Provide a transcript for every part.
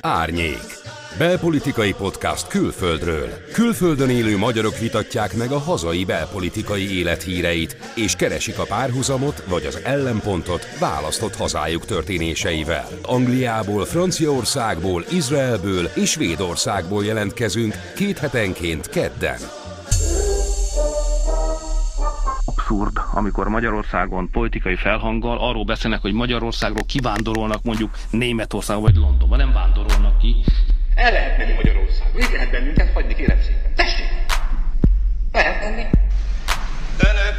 Árnyék. Belpolitikai podcast külföldről. Külföldön élő magyarok vitatják meg a hazai belpolitikai élethíreit, és keresik a párhuzamot vagy az ellenpontot választott hazájuk történéseivel. Angliából, Franciaországból, Izraelből és Svédországból jelentkezünk két hetenként kedden. Abszurd, amikor Magyarországon politikai felhanggal arról beszélnek, hogy Magyarországról kivándorolnak mondjuk Németországba vagy Londonba. Nem vándorolnak ki. El lehet menni Magyarországon. Így lehet bennünket hagyni, kérem szépen. Tessék! Lehet menni. Önök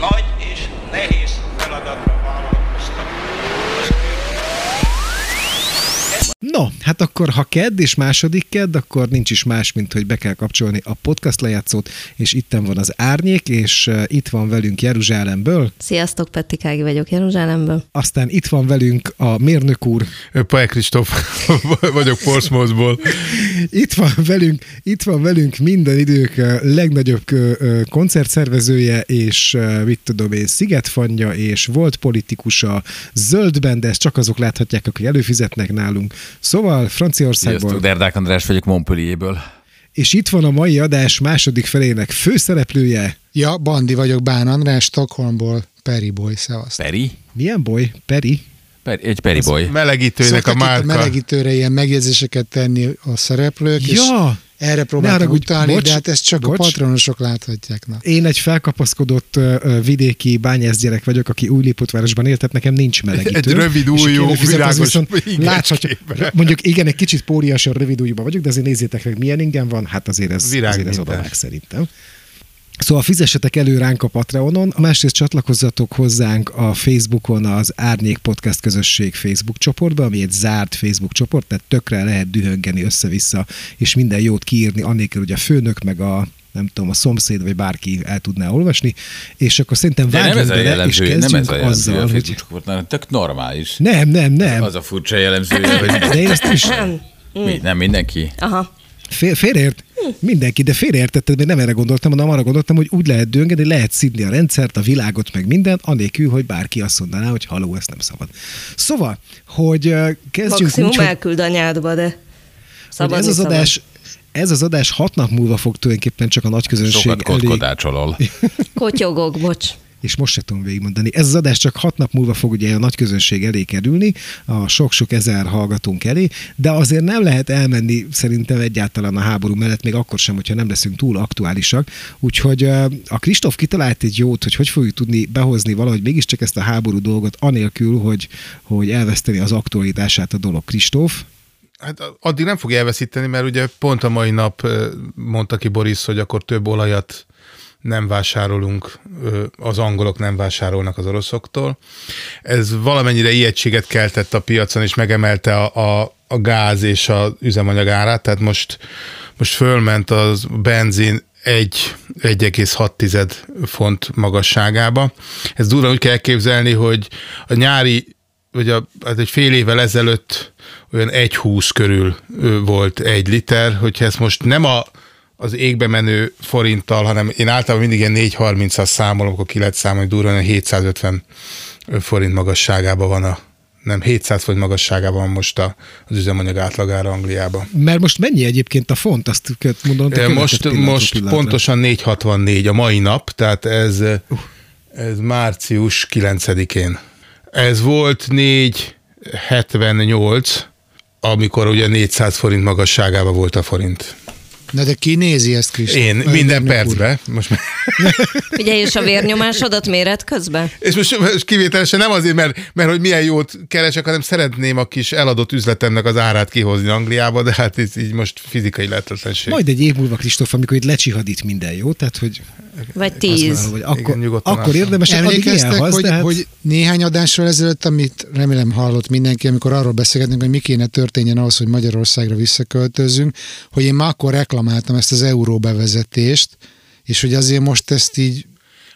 nagy és nehéz feladatra No, hát akkor ha kedd és második kedd, akkor nincs is más, mint hogy be kell kapcsolni a podcast lejátszót, és itten van az árnyék, és itt van velünk Jeruzsálemből, Sziasztok, Petti Kági vagyok Jeruzsálemből. aztán itt van velünk a mérnök úr, Pae Kristóf vagyok Portsmouthból. itt van velünk, itt van velünk minden idők legnagyobb koncertszervezője, és mit tudom én, szigetfanja, és volt politikusa, zöldben, de ezt csak azok láthatják, akik előfizetnek nálunk. Szóval Franciaországból, Sziasztok, Derdák András vagyok Montpellierből. és itt van a mai adás második felének főszereplője, Ja, Bandi vagyok, Bán András, Stockholmból, Peri Boy, szevaszt. Peri? milyen boly? Peri? Peri egy Peri boy. Melegítőnek a Szoktak a márka. melegítőre ilyen megjegyzéseket tenni a szereplők, és Ja! Erre próbáltam utalni, bocs, de hát ezt csak bocs. a patronosok láthatják. Na. Én egy felkapaszkodott ö, vidéki bányász gyerek vagyok, aki új Lipótvárosban él, tehát nekem nincs melegítő. Egy rövid az virágos láthatja, mondjuk igen, egy kicsit póriasan rövid vagyok, de azért nézzétek meg, milyen ingem van, hát azért ez, Virág azért ez odavág szerintem. Szóval fizessetek elő ránk a Patreonon, másrészt csatlakozzatok hozzánk a Facebookon az Árnyék Podcast közösség Facebook csoportba, ami egy zárt Facebook csoport, tehát tökre lehet dühöngeni össze-vissza, és minden jót kiírni, annélkül, hogy a főnök meg a nem tudom, a szomszéd vagy bárki el tudná olvasni, és akkor szerintem nem vágjunk ez a bele, és jellemző, nem ez a jellemző azzal, a hogy... Facebook csoportnál, tök normális. Nem, nem, nem. Az a furcsa jellemzője, hogy De én ezt is mi, nem mindenki. Aha. fél, félreért, mindenki, de félreértetted, mert nem erre gondoltam, hanem arra gondoltam, hogy úgy lehet döngeni, lehet szidni a rendszert, a világot, meg mindent, anélkül, hogy bárki azt mondaná, hogy haló, ezt nem szabad. Szóval, hogy kezdjünk Maximum úgy, hogy elküld anyádba, de hogy szabadni ez az szabad. adás, ez az adás hat nap múlva fog tulajdonképpen csak a nagy közönség Sokat elé, kotkodácsolol. Kotyogok, bocs. És most se tudom végigmondani. Ez az adás csak hat nap múlva fog ugye a nagy közönség elé kerülni, a sok-sok ezer hallgatónk elé, de azért nem lehet elmenni szerintem egyáltalán a háború mellett, még akkor sem, hogyha nem leszünk túl aktuálisak. Úgyhogy a Kristóf kitalált egy jót, hogy hogy fogjuk tudni behozni valahogy mégiscsak ezt a háború dolgot, anélkül, hogy, hogy elveszteni az aktualitását a dolog. Kristóf? Hát addig nem fogja elveszíteni, mert ugye pont a mai nap mondta ki Boris, hogy akkor több olajat nem vásárolunk, az angolok nem vásárolnak az oroszoktól. Ez valamennyire ijegységet keltett a piacon, és megemelte a, a, a gáz és az üzemanyag árát, tehát most, most fölment az benzin egy 1,6 font magasságába. Ez durva úgy kell elképzelni, hogy a nyári, vagy a, hát egy fél évvel ezelőtt olyan 1,20 körül volt egy liter, hogyha ezt most nem a, az égbe menő forinttal, hanem én általában mindig ilyen 4,30-as számolom, akkor ki lehet számolni, durván olyan 750 forint magasságában van a nem 700 forint magasságában van most a, az üzemanyag átlagára Angliában. Mert most mennyi egyébként a font? Azt mondom, te Most, most pillanatra. pontosan 464 a mai nap, tehát ez, ez március 9-én. Ez volt 478, amikor ugye 400 forint magasságában volt a forint. Na de ki nézi ezt, Kristóf? Én Ö, minden percben, most már- Figyelj, és a vérnyomásodat méret közben? és most, most kivételesen nem azért, mert, mert hogy milyen jót keresek, hanem szeretném a kis eladott üzletemnek az árát kihozni Angliába, de hát ez így most fizikai lehetetlenség. Majd egy év múlva, Kristóf, amikor itt lecsihadít minden, jó? Tehát, hogy Vagy tíz. mondom, hogy akkor, Igen, nyugodtan akkor érdemes, Emlékeztek, elhasz, hogy, hogy néhány adással ezelőtt, amit remélem hallott mindenki, amikor arról beszélgetünk, hogy mi kéne történjen ahhoz, hogy Magyarországra visszaköltözzünk, hogy én már akkor reklamáltam ezt az euró bevezetést, és hogy azért most ezt így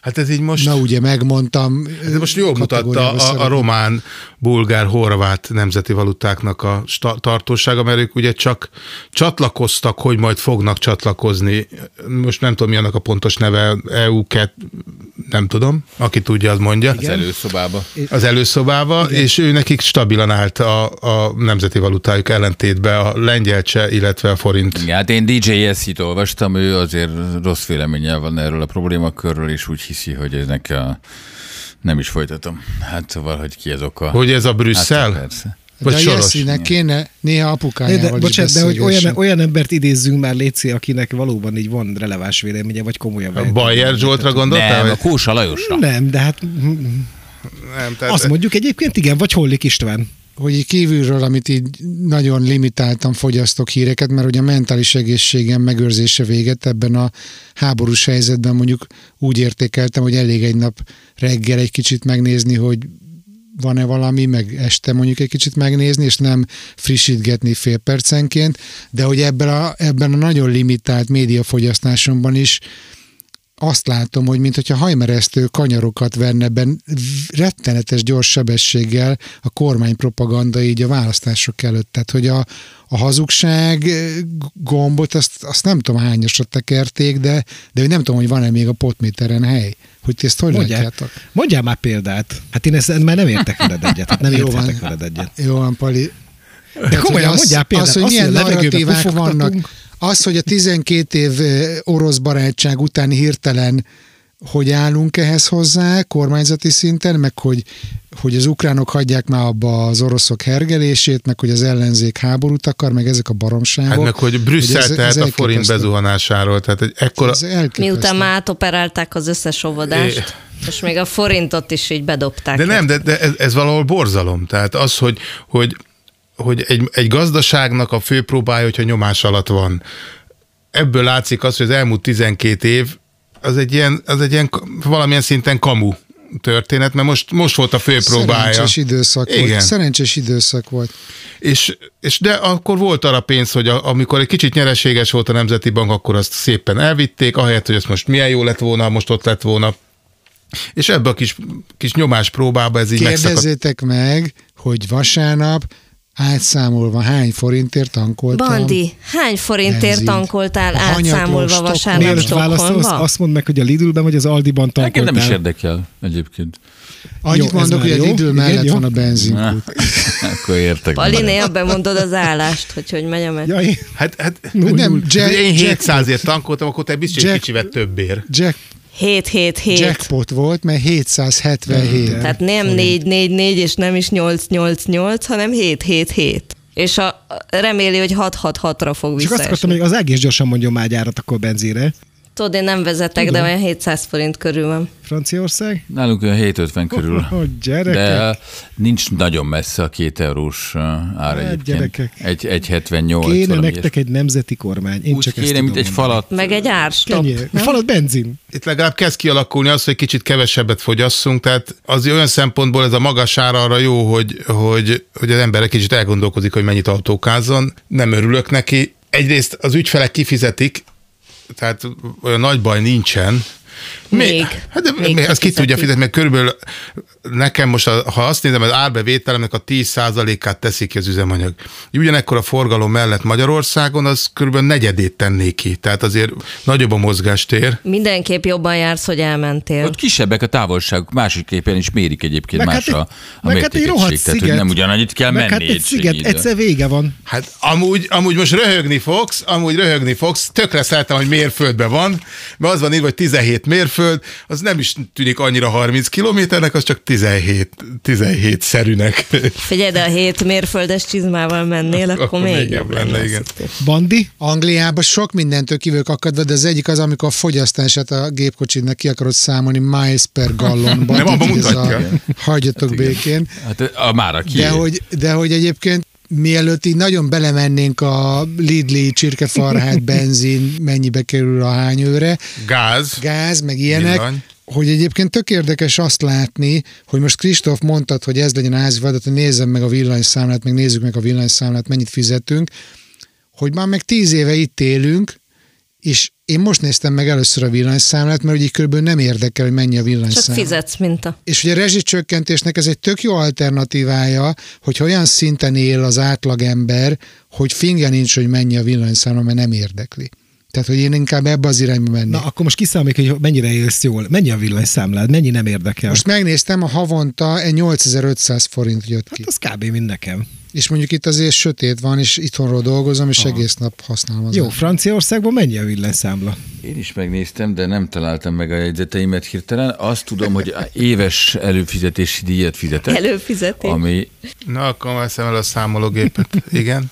Hát ez így most... Na ugye megmondtam. Ez most jól mutatta a, a román, bulgár, horvát nemzeti valutáknak a sta- tartósága, mert ők ugye csak csatlakoztak, hogy majd fognak csatlakozni. Most nem tudom, mi annak a pontos neve, EU 2 nem tudom, aki tudja, az mondja. Az előszobába. Az előszobába, Igen. és ő nekik stabilan állt a, a nemzeti valutájuk ellentétben a lengyel cseh, illetve a forint. Igen, hát én DJ Jessit olvastam, ő azért rossz véleménnyel van erről a problémakörről, és úgy hiszi, hogy ennek a... Nem is folytatom. Hát szóval, hogy ki az oka. Hogy ez a Brüsszel? Hát, persze. Vagy de a Soros? Jesszinek kéne néha De, apukájával de, is bocsánat, de hogy olyan, olyan embert idézzünk már, Léci, akinek valóban így van releváns véleménye, vagy komolyan A Bayer Zsoltra gondoltál? Nem, a? Kósa Lajosra. Nem, de hát Nem, tehát azt mondjuk egyébként igen, vagy Hollik István. Hogy kívülről, amit így nagyon limitáltan fogyasztok híreket, mert ugye a mentális egészségem megőrzése véget ebben a háborús helyzetben mondjuk úgy értékeltem, hogy elég egy nap reggel egy kicsit megnézni, hogy van-e valami, meg este mondjuk egy kicsit megnézni, és nem frissítgetni fél percenként, de hogy ebben a, ebben a nagyon limitált médiafogyasztásomban is azt látom, hogy mintha hajmeresztő kanyarokat venne ben rettenetes gyors sebességgel a kormány propaganda így a választások előtt. Tehát, hogy a, a hazugság gombot, azt, azt nem tudom hányosra tekerték, de, de nem tudom, hogy van-e még a potméteren hely. Hogy ti ezt hogy Mondjál, látjátok? mondjál már példát. Hát én ezt már nem értek veled egyet. Hát nem Jó van. érthetek veled egyet. Jó van, Pali. De komolyan hogy mondjál példát. Az, hogy Azt, milyen hogy narratívák vannak. Az, hogy a 12 év orosz barátság után hirtelen hogy állunk ehhez hozzá kormányzati szinten, meg hogy, hogy az ukránok hagyják már abba az oroszok hergelését, meg hogy az ellenzék háborút akar, meg ezek a baromságok. Hát meg, hogy Brüsszel ez- ez tehet a forint bezuhanásáról. Tehát egy ekkora... Ez. Miután már átoperálták az összes óvodást, és még a forintot is így bedobták. De nem, de, de ez, ez valahol borzalom. Tehát az, hogy, hogy, hogy egy, egy gazdaságnak a fő próbája, hogyha nyomás alatt van. Ebből látszik az, hogy az elmúlt 12 év az egy ilyen, az egy ilyen valamilyen szinten kamu történet, mert most, most volt a fő próbája. Szerencsés időszak Igen. volt. Szerencsés időszak volt. És, és de akkor volt arra pénz, hogy a, amikor egy kicsit nyereséges volt a Nemzeti Bank, akkor azt szépen elvitték, ahelyett, hogy ezt most milyen jó lett volna, most ott lett volna. És ebbe a kis, kis nyomás próbába ez így megszakadt. Kérdezzétek meg, hogy vasárnap átszámolva hány forintért tankoltam. Bandi, hány forintért Benzint. tankoltál A hanyatló átszámolva vasárnap Stockholmba? azt mondd meg, hogy a Lidlben vagy az Aldiban Engem tankoltál. nem is érdekel egyébként. Annyit Jó, mondok, hogy a jó. Lidl Igen, mellett jó. van a benzinkút. Akkor értek. Pali, néha bemondod az állást, hogy hogy megy a meg. Ja, én- Hát, hát Null, Nem. Jack, én Jack, 700-ért tankoltam, akkor te biztos egy Jack- kicsivel többért. Jack, 7 7 7. jackpot volt, mert 777. Tehát nem 4 4 4 és nem is 8 8 8, hanem 7 7 7. És a, reméli, hogy 6 6 6-ra fog Csak azt akartam, visszaesni. hogy az egész gyorsan mondjon már gyárat akkor benzinre. Tudod, én nem vezetek, Tudom. de olyan 700 forint körül van. Franciaország? Nálunk olyan 750 körül. Hogy gyerekek. De nincs nagyon messze a két eurós uh, ár Hát, gyerekek. Egy, egy 78. Kéne nektek egy nemzeti kormány. Én Úgy csak ezt kéne, mint tudom egy mondani. falat. Meg egy árstop. Falat benzin. Itt legalább kezd kialakulni az, hogy kicsit kevesebbet fogyasszunk, tehát az olyan szempontból ez a magas ára arra jó, hogy, hogy, hogy az ember egy kicsit elgondolkozik, hogy mennyit autókázzon. Nem örülök neki. Egyrészt az ügyfelek kifizetik, tehát olyan nagy baj nincsen. Még. Hát de Még még azt ki tudja fizetni, mert körülbelül nekem most, ha azt nézem, az árbevételemnek a 10%-át teszik ki az üzemanyag. Ugyanekkor a forgalom mellett Magyarországon az körülbelül negyedét tenné ki. Tehát azért nagyobb a mozgástér. Mindenképp jobban jársz, hogy elmentél. Ott kisebbek a távolságok, másikképpen is mérik egyébként Meg más hát egy- a, a meg hát egy rohadt mértékegység. Tehát, hogy sziget. nem ugyanannyit kell Meg menni hát egy sziget, egységidő. egyszer vége van. Hát amúgy, amúgy most röhögni fogsz, amúgy röhögni fogsz, tökre szeretem, hogy mérföldben van, mert az van írva, hogy 17 mérföld, az nem is tűnik annyira 30 kilométernek, az csak 17, 17 szerűnek. Figyelj, de a hét mérföldes csizmával mennél, akkor, Akkor még jobb lenne, lenne. igen. Bandi? Angliában sok mindentől kívülök akadva, de az egyik az, amikor a fogyasztását a gépkocsidnak ki akarod számolni miles per gallonban. Nem, abban mutatja. A, hagyjatok békén. Hát a mára ki. De hogy, de hogy egyébként mielőtt így nagyon belemennénk a Lidli csirkefarhát, benzin, mennyibe kerül a hányőre, Gáz. gáz, meg ilyenek, Villany. hogy egyébként tök érdekes azt látni, hogy most Kristóf mondtad, hogy ez legyen a házi feladat, hogy nézzem meg a villanyszámlát, meg nézzük meg a villanyszámlát, mennyit fizetünk, hogy már meg tíz éve itt élünk, és én most néztem meg először a villanyszámlát, mert ugye körülbelül nem érdekel, hogy mennyi a Csak villanyszámla. fizetsz, mint a... És ugye a rezsicsökkentésnek ez egy tök jó alternatívája, hogy olyan szinten él az átlagember, hogy finge nincs, hogy mennyi a villanyszámla, mert nem érdekli. Tehát, hogy én inkább ebbe az irányba mennék. Na, akkor most kiszámoljuk, hogy mennyire élsz jól. Mennyi a villanyszámlád, mennyi nem érdekel. Most megnéztem, a havonta egy 8500 forint jött ki. Hát az kb. mint nekem. És mondjuk itt azért sötét van, és itthonról dolgozom, és egész nap használom az Jó, áramot. Franciaországban mennyi a villanyszámla? Én is megnéztem, de nem találtam meg a jegyzeteimet hirtelen. Azt tudom, hogy éves előfizetési díjat fizetek. Előfizetés. Ami Na, akkor veszem el a számológépet. Igen.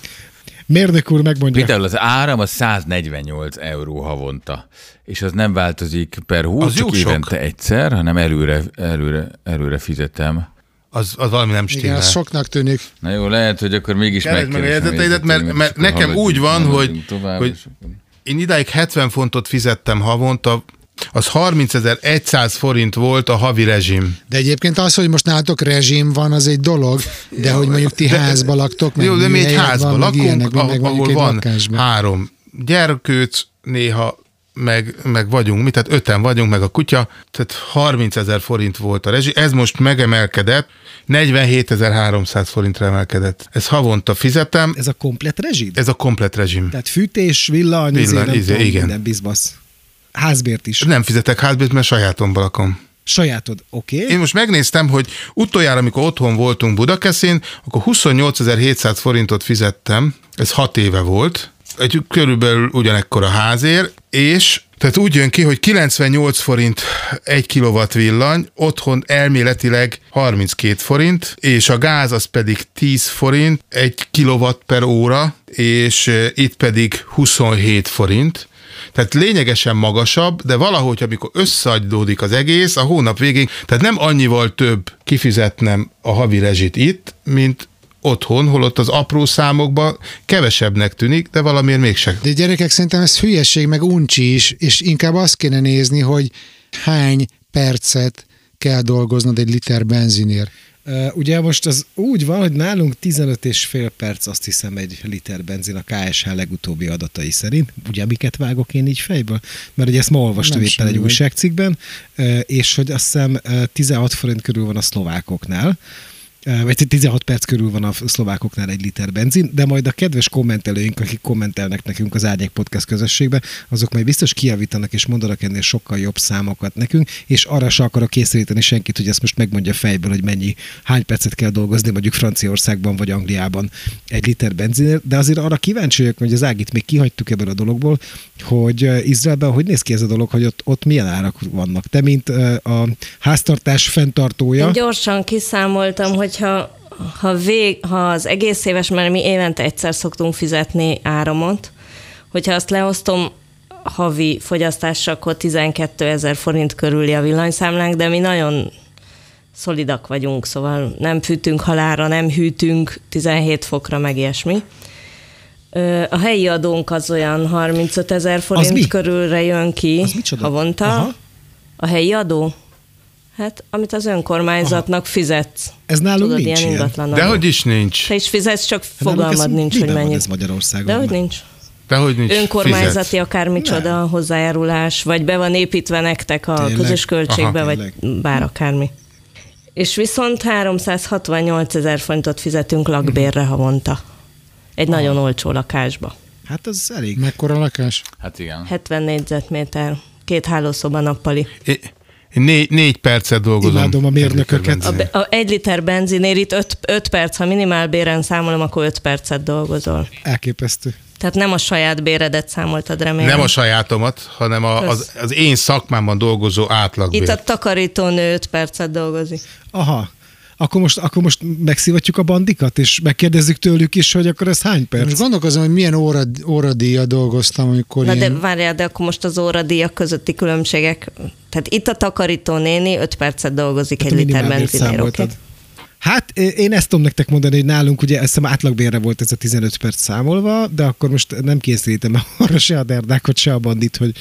Mérnök úr megmondja. például az áram az 148 euró havonta, és az nem változik per hó, Az csak jó sok. évente egyszer, hanem előre, előre, előre fizetem. Az, az valami nem Igen, stimmel. az soknak tűnik. Na jó, lehet, hogy akkor mégis Keresd meg a jegyzeteidet, mert- mert akkor nekem úgy van, hogy- hogy- Én idáig 70 fontot fizettem havonta, az 30.100 forint volt a havi rezsim. De egyébként az, hogy most nálatok rezsim van, az egy dolog, de hogy mondjuk ti házba laktok, meg Jó, de mi egy házban van, meg lakunk, ilyenek, ahol, ahol van lakásban. három gyerkőc, néha meg, meg vagyunk, mi, tehát öten vagyunk, meg a kutya, tehát 30 ezer forint volt a rezsi, ez most megemelkedett, 47.300 forintra emelkedett. Ez havonta fizetem, Ez a komplet rezsid? ez a komplet rezsim. Tehát fűtés, villany, Villany, nem izé, tudom, igen. minden bizbasz. Házbért is. Nem fizetek házbért, mert sajátomban lakom. Sajátod, oké? Okay? Én most megnéztem, hogy utoljára, amikor otthon voltunk Budakeszin, akkor 28.700 forintot fizettem, ez hat éve volt, egy körülbelül ugyanekkor a házér, és tehát úgy jön ki, hogy 98 forint egy kilowatt villany, otthon elméletileg 32 forint, és a gáz az pedig 10 forint egy kilowatt per óra, és eh, itt pedig 27 forint. Tehát lényegesen magasabb, de valahogy, amikor összeadódik az egész, a hónap végén, tehát nem annyival több kifizetnem a havi rezsit itt, mint otthon, holott az apró számokban kevesebbnek tűnik, de valamiért mégsem. De gyerekek, szerintem ez hülyeség, meg uncsi is, és inkább azt kéne nézni, hogy hány percet kell dolgoznod egy liter benzinért. Uh, ugye most az úgy van, hogy nálunk 15 és fél perc azt hiszem egy liter benzin a KSH legutóbbi adatai szerint. Ugye miket vágok én így fejből? Mert ugye ezt ma olvastam Nem éppen egy újságcikkben, uh, és hogy azt hiszem uh, 16 forint körül van a szlovákoknál, Uh, vagy 16 perc körül van a szlovákoknál egy liter benzin, de majd a kedves kommentelőink, akik kommentelnek nekünk az Árnyék Podcast közösségbe, azok majd biztos kijavítanak és mondanak ennél sokkal jobb számokat nekünk, és arra se akarok készíteni senkit, hogy ezt most megmondja fejből, hogy mennyi, hány percet kell dolgozni mondjuk Franciaországban vagy Angliában egy liter benzinért, de azért arra kíváncsi vagyok, hogy az Ágit még kihagytuk ebből a dologból, hogy Izraelben hogy néz ki ez a dolog, hogy ott, ott milyen árak vannak. Te, mint a háztartás fenntartója, Én gyorsan kiszámoltam, hogyha ha, vég, ha az egész éves, mert mi évente egyszer szoktunk fizetni áramot, hogyha azt leosztom havi fogyasztásra, akkor 12 ezer forint körüli a villanyszámlánk, de mi nagyon szolidak vagyunk, szóval nem fűtünk halára, nem hűtünk 17 fokra, meg ilyesmi. A helyi adónk az olyan 35 ezer forint körülre jön ki havonta. Aha. A helyi adó? Hát, amit az önkormányzatnak Aha. fizetsz. Ez nálunk Tudod, nincs ilyen De hogy is nincs. Te is fizetsz, csak ez fogalmad nincs, hogy mennyi. ez Magyarországon? De hogy nincs. De hogy nincs. Önkormányzati Fizetsz. akármicsoda hozzájárulás, vagy be van építve nektek a Tényleg? közös költségbe, Aha, vagy bár akármi. És viszont 368 ezer forintot fizetünk lakbérre havonta. Egy nagyon olcsó lakásba. Hát az elég. Mekkora lakás? Hát igen. 70 négyzetméter, két hálószoba nappali. Én, én négy, négy percet dolgozom. Imádom a mérnököket. A, a egy liter benzinért itt 5, 5 perc, ha minimál béren számolom, akkor 5 percet dolgozol. Elképesztő. Tehát nem a saját béredet számoltad, remélem. Nem a sajátomat, hanem a, az, az én szakmámban dolgozó átlagbér. Itt a takarítónő 5 percet dolgozik. Aha. Akkor most, akkor most megszivatjuk a bandikat, és megkérdezzük tőlük is, hogy akkor ez hány perc? Most gondolkozom, hogy milyen óra, óradíjat dolgoztam, amikor Na de ilyen... várjál, de akkor most az óradíjak közötti különbségek. Tehát itt a takarító néni 5 percet dolgozik Hát egy liter benzinért, oké? Hát én ezt tudom nektek mondani, hogy nálunk ugye ezt hiszem átlagbérre volt ez a 15 perc számolva, de akkor most nem készítem arra se a derdákot, se a bandit, hogy,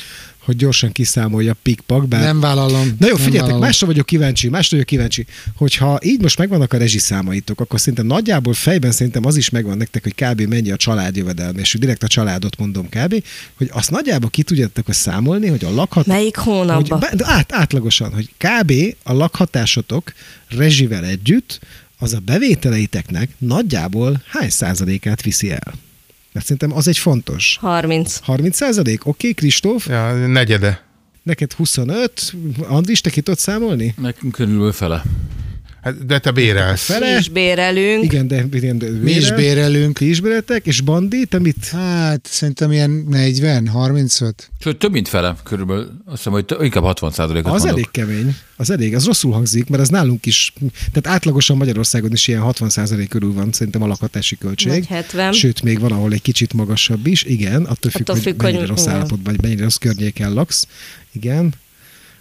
hogy gyorsan kiszámolja pikpak. Bár... Nem vállalom. Na jó, figyeljetek, másra vagyok kíváncsi, másra vagyok kíváncsi, hogyha így most megvannak a rezsiszámaitok, akkor szerintem nagyjából fejben szerintem az is megvan nektek, hogy kb. mennyi a család jövedelme, és direkt a családot mondom kb., hogy azt nagyjából ki tudjátok azt számolni, hogy a lakhat... Melyik hogy, hónapban? de át, átlagosan, hogy kb. a lakhatásotok rezsivel együtt az a bevételeiteknek nagyjából hány százalékát viszi el? Mert szerintem az egy fontos. 30. 30 százalék? Oké, okay, Kristóf, Ja, negyede. neked 25, Andris, te ki tudod számolni? Nekünk körülbelül fele. Hát, de te bérelsz. Fele? Mi is bérelünk. Igen, de, igen, de Mi is bérelünk. Ti is béreltek, és Bandi, te mit? Hát szerintem ilyen 40, 35. Sőt, több mint fele körülbelül. Azt hiszem, hogy inkább 60 százalékot Az mondok. elég kemény. Az elég, az rosszul hangzik, mert az nálunk is, tehát átlagosan Magyarországon is ilyen 60% körül van szerintem a lakhatási költség. Vagy 70. Sőt, még van, ahol egy kicsit magasabb is. Igen, attól függ, Attól hogy függ, mennyire hogy- rossz igen. állapotban, vagy mennyire rossz környéken laksz. Igen.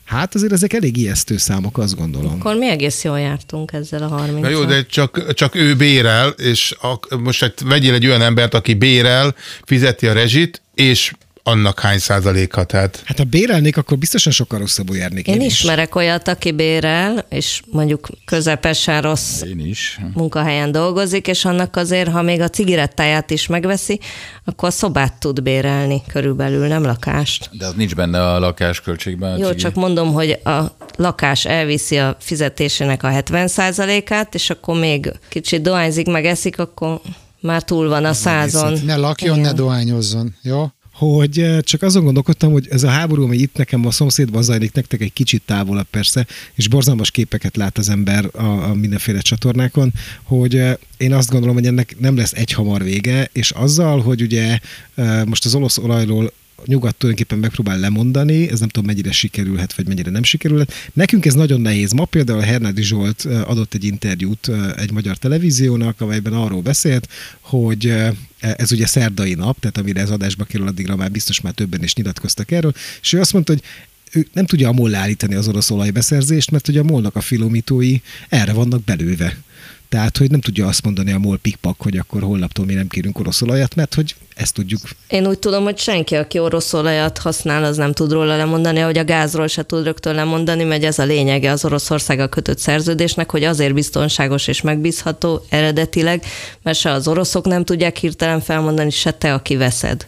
Hát azért ezek elég ijesztő számok, azt gondolom. Akkor mi egész jól jártunk ezzel a 30 Na jó, de csak, csak ő bérel, és a, most egy, vegyél egy olyan embert, aki bérel, fizeti a rezsit, és annak hány százaléka, tehát Hát ha bérelnék, akkor biztosan sokkal rosszabbul járnék én, Én is. ismerek olyat, aki bérel, és mondjuk közepesen rossz Én is. munkahelyen dolgozik, és annak azért, ha még a cigarettáját is megveszi, akkor szobát tud bérelni körülbelül, nem lakást. De az nincs benne a lakásköltségben. Jó, Cigi. csak mondom, hogy a lakás elviszi a fizetésének a 70%-át, és akkor még kicsit dohányzik, meg eszik, akkor már túl van a százon. Ne lakjon, Igen. ne dohányozzon. Jó? Hogy eh, csak azon gondolkodtam, hogy ez a háború, ami itt nekem a szomszédban zajlik, nektek egy kicsit távolabb persze, és borzalmas képeket lát az ember a, a mindenféle csatornákon, hogy eh, én azt gondolom, hogy ennek nem lesz egy hamar vége, és azzal, hogy ugye eh, most az olasz olajról nyugat tulajdonképpen megpróbál lemondani, ez nem tudom mennyire sikerülhet, vagy mennyire nem sikerülhet. Nekünk ez nagyon nehéz. Ma például Hernádi Zsolt adott egy interjút egy magyar televíziónak, amelyben arról beszélt, hogy ez ugye szerdai nap, tehát amire ez adásba kerül, addigra már biztos már többen is nyilatkoztak erről, és ő azt mondta, hogy ő nem tudja a MOL állítani az orosz olajbeszerzést, mert ugye a molnak a finomítói erre vannak belőve. Tehát, hogy nem tudja azt mondani a MOL pikpak, hogy akkor holnaptól mi nem kérünk orosz olajat, mert hogy ezt tudjuk. Én úgy tudom, hogy senki, aki orosz olajat használ, az nem tud róla lemondani, hogy a gázról se tud rögtön lemondani, mert ez a lényege az Oroszországgal kötött szerződésnek, hogy azért biztonságos és megbízható eredetileg, mert se az oroszok nem tudják hirtelen felmondani, se te, aki veszed.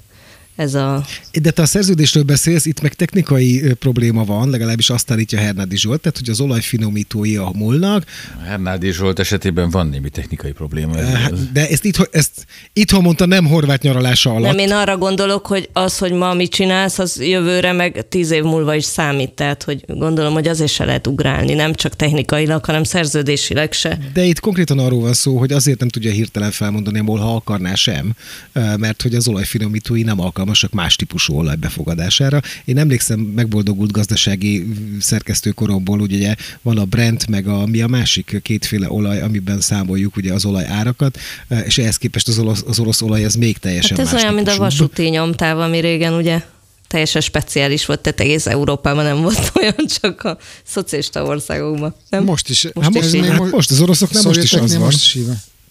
Ez a... De te a szerződésről beszélsz, itt meg technikai probléma van, legalábbis azt állítja Hernádi Zsolt, tehát hogy az olajfinomítói a molnak, Hernádi Zsolt esetében van némi technikai probléma. Ez, Hát, ez. de ezt, itthon, ezt itthon mondta nem horvát nyaralása alatt. Nem, én arra gondolok, hogy az, hogy ma mit csinálsz, az jövőre meg tíz év múlva is számít. Tehát, hogy gondolom, hogy azért se lehet ugrálni, nem csak technikailag, hanem szerződésileg se. De itt konkrétan arról van szó, hogy azért nem tudja hirtelen felmondani a MOL, ha akarná sem, mert hogy az olajfinomítói nem alkalmasak más típusú olaj befogadására. Én emlékszem megboldogult gazdasági szerkesztőkoromból, ugye van a Brent, meg a mi a másik kétféle olaj, amiben számoljuk ugye az olaj árakat, ö, és ehhez képest az orosz, az orosz olaj az még teljesen Hát ez más olyan, mint a vasúti nyomtáv, ami régen ugye teljesen speciális volt, tehát egész Európában nem volt olyan, csak a szocialista országokban. Nem? Most is. Most Hát is most, így. hát most az oroszoknál most is az van. most is.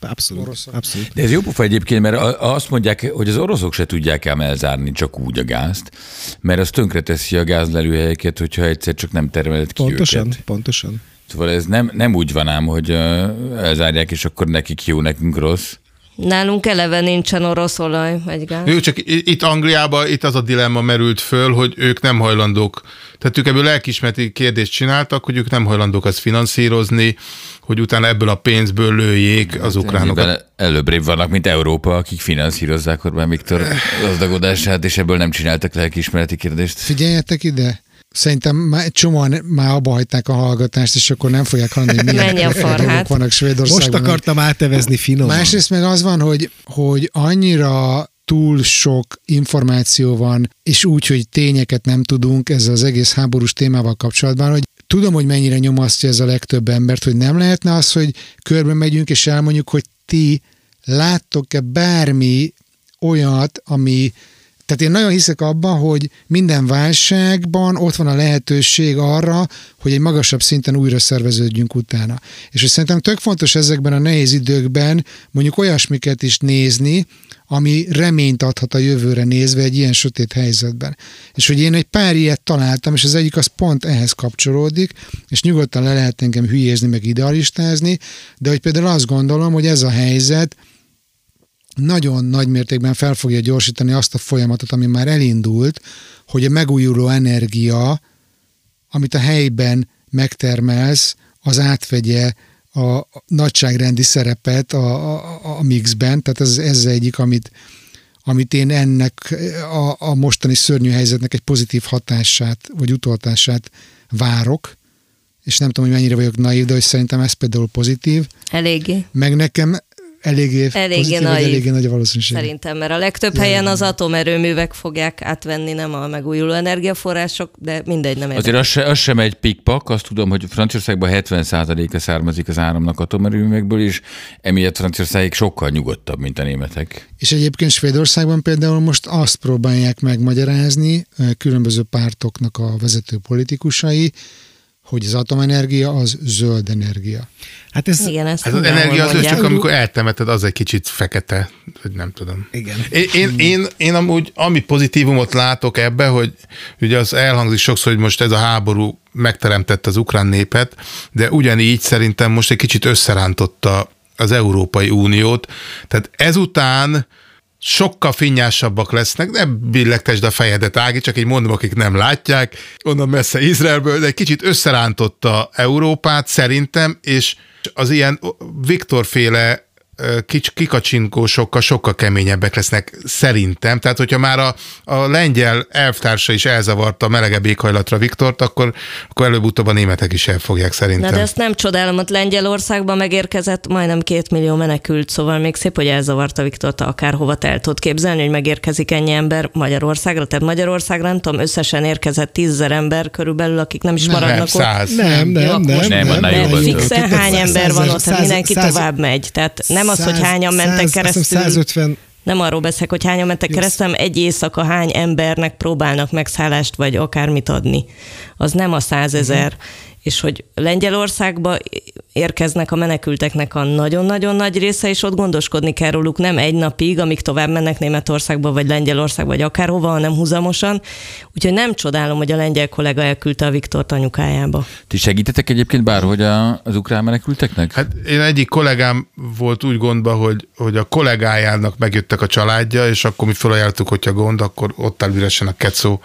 Abszolút, Oroszok. abszolút. De ez jó pofa egyébként, mert azt mondják, hogy az oroszok se tudják ám elzárni csak úgy a gázt, mert az tönkreteszi a gázlelőhelyeket, hogyha egyszer csak nem termeled ki Pontosan, őket. pontosan. Szóval ez nem, nem úgy van ám, hogy elzárják, és akkor nekik jó, nekünk rossz. Nálunk eleve nincsen orosz olaj, vagy gáz. Jó, csak itt Angliában itt az a dilemma merült föl, hogy ők nem hajlandók, tehát ők ebből lelkismereti kérdést csináltak, hogy ők nem hajlandók azt finanszírozni, hogy utána ebből a pénzből lőjék az ukránokat. Ennyivel Előbbrébb vannak, mint Európa, akik finanszírozzák Orbán Viktor gazdagodását, és ebből nem csináltak lelkiismereti kérdést. Figyeljetek ide! Szerintem már csomóan már abba hagyták a hallgatást, és akkor nem fogják hallani, hogy milyen Menj a farhát. dolgok vannak Svédországban. Most akartam átevezni finoman. Másrészt meg az van, hogy, hogy annyira túl sok információ van, és úgy, hogy tényeket nem tudunk ezzel az egész háborús témával kapcsolatban, hogy tudom, hogy mennyire nyomasztja ez a legtöbb embert, hogy nem lehetne az, hogy körbe megyünk, és elmondjuk, hogy ti láttok-e bármi olyat, ami Tehát én nagyon hiszek abban, hogy minden válságban ott van a lehetőség arra, hogy egy magasabb szinten újra szerveződjünk utána. És hogy szerintem tök fontos ezekben a nehéz időkben mondjuk olyasmiket is nézni, ami reményt adhat a jövőre nézve egy ilyen sötét helyzetben. És hogy én egy pár ilyet találtam, és az egyik az pont ehhez kapcsolódik, és nyugodtan le lehet engem hülyézni, meg idealistázni, de hogy például azt gondolom, hogy ez a helyzet nagyon nagy mértékben fel fogja gyorsítani azt a folyamatot, ami már elindult, hogy a megújuló energia, amit a helyben megtermelsz, az átvegye a nagyságrendi szerepet a, a, a mixben, tehát ez, ez egyik, amit, amit én ennek a, a mostani szörnyű helyzetnek egy pozitív hatását, vagy utoltását várok, és nem tudom, hogy mennyire vagyok naív, de hogy szerintem ez például pozitív. Eléggé. Meg nekem eléggé, Eléggé pozitív, nagy. eléggé nagy a valószínűség. Szerintem, mert a legtöbb helyen az atomerőművek fogják átvenni, nem a megújuló energiaforrások, de mindegy, nem Azért érdekel. az, se, az sem egy pikpak, azt tudom, hogy Franciaországban 70%-a származik az áramnak atomerőművekből, és emiatt Franciaország sokkal nyugodtabb, mint a németek. És egyébként Svédországban például most azt próbálják megmagyarázni különböző pártoknak a vezető politikusai, hogy az atomenergia az zöld energia. Hát ez, Igen, ezt Hát az energia az mondják. csak amikor eltemeted, az egy kicsit fekete, vagy nem tudom. Igen. Én, én, én, én amúgy, ami pozitívumot látok ebbe, hogy ugye az elhangzik sokszor, hogy most ez a háború megteremtette az ukrán népet, de ugyanígy szerintem most egy kicsit összerántotta az Európai Uniót. Tehát ezután sokkal finnyásabbak lesznek, nem billegtesd a fejedet, Ági, csak így mondom, akik nem látják, onnan messze Izraelből, de egy kicsit összerántotta Európát szerintem, és az ilyen Viktor féle kics, kikacsinkósokkal sokkal keményebbek lesznek szerintem. Tehát, hogyha már a, a lengyel elvtársa is elzavarta a melegebb éghajlatra Viktort, akkor, akkor előbb-utóbb a németek is el fogják szerintem. Na de ezt nem csodálom, ott Lengyelországban megérkezett majdnem két millió menekült, szóval még szép, hogy elzavarta Viktort, akárhova te el tudod képzelni, hogy megérkezik ennyi ember Magyarországra. Tehát Magyarországra nem tudom, összesen érkezett tízezer ember körülbelül, akik nem is Nem, maradnak nem, ott. száz. Nem, nem, Jó, nem. akkor most Nem, annál De jobban több. fixen Tehát hány ember van ott, tehát mindenki tovább megy. Tehát nem az, hogy száz- hányan mentek száz- azt hiszem keresztül. 150, Nem arról beszélek, hogy hányan mentek keresztül, hanem egy éjszaka hány embernek próbálnak megszállást vagy akármit adni. Az nem a százezer. Mhm. És hogy Lengyelországba érkeznek a menekülteknek a nagyon-nagyon nagy része, és ott gondoskodni kell róluk nem egy napig, amíg tovább mennek Németországba, vagy Lengyelországba, vagy akárhova, hanem húzamosan. Úgyhogy nem csodálom, hogy a lengyel kollega elküldte a Viktort anyukájába. Ti segítetek egyébként bárhogy a, az ukrán menekülteknek? Hát én egyik kollégám volt úgy gondba, hogy, hogy a kollégájának megjöttek a családja, és akkor mi felajánlottuk, hogyha gond, akkor ott áll üresen a kecó.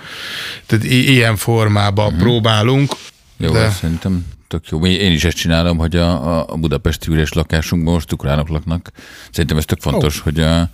Tehát i- ilyen formában uh-huh. próbálunk. Jó, de... de... szerintem tök jó. Mi- Én is ezt csinálom, hogy a, a budapesti üres lakásunkban most ukránok laknak. Szerintem ez tök fontos, Ó, hogy, a,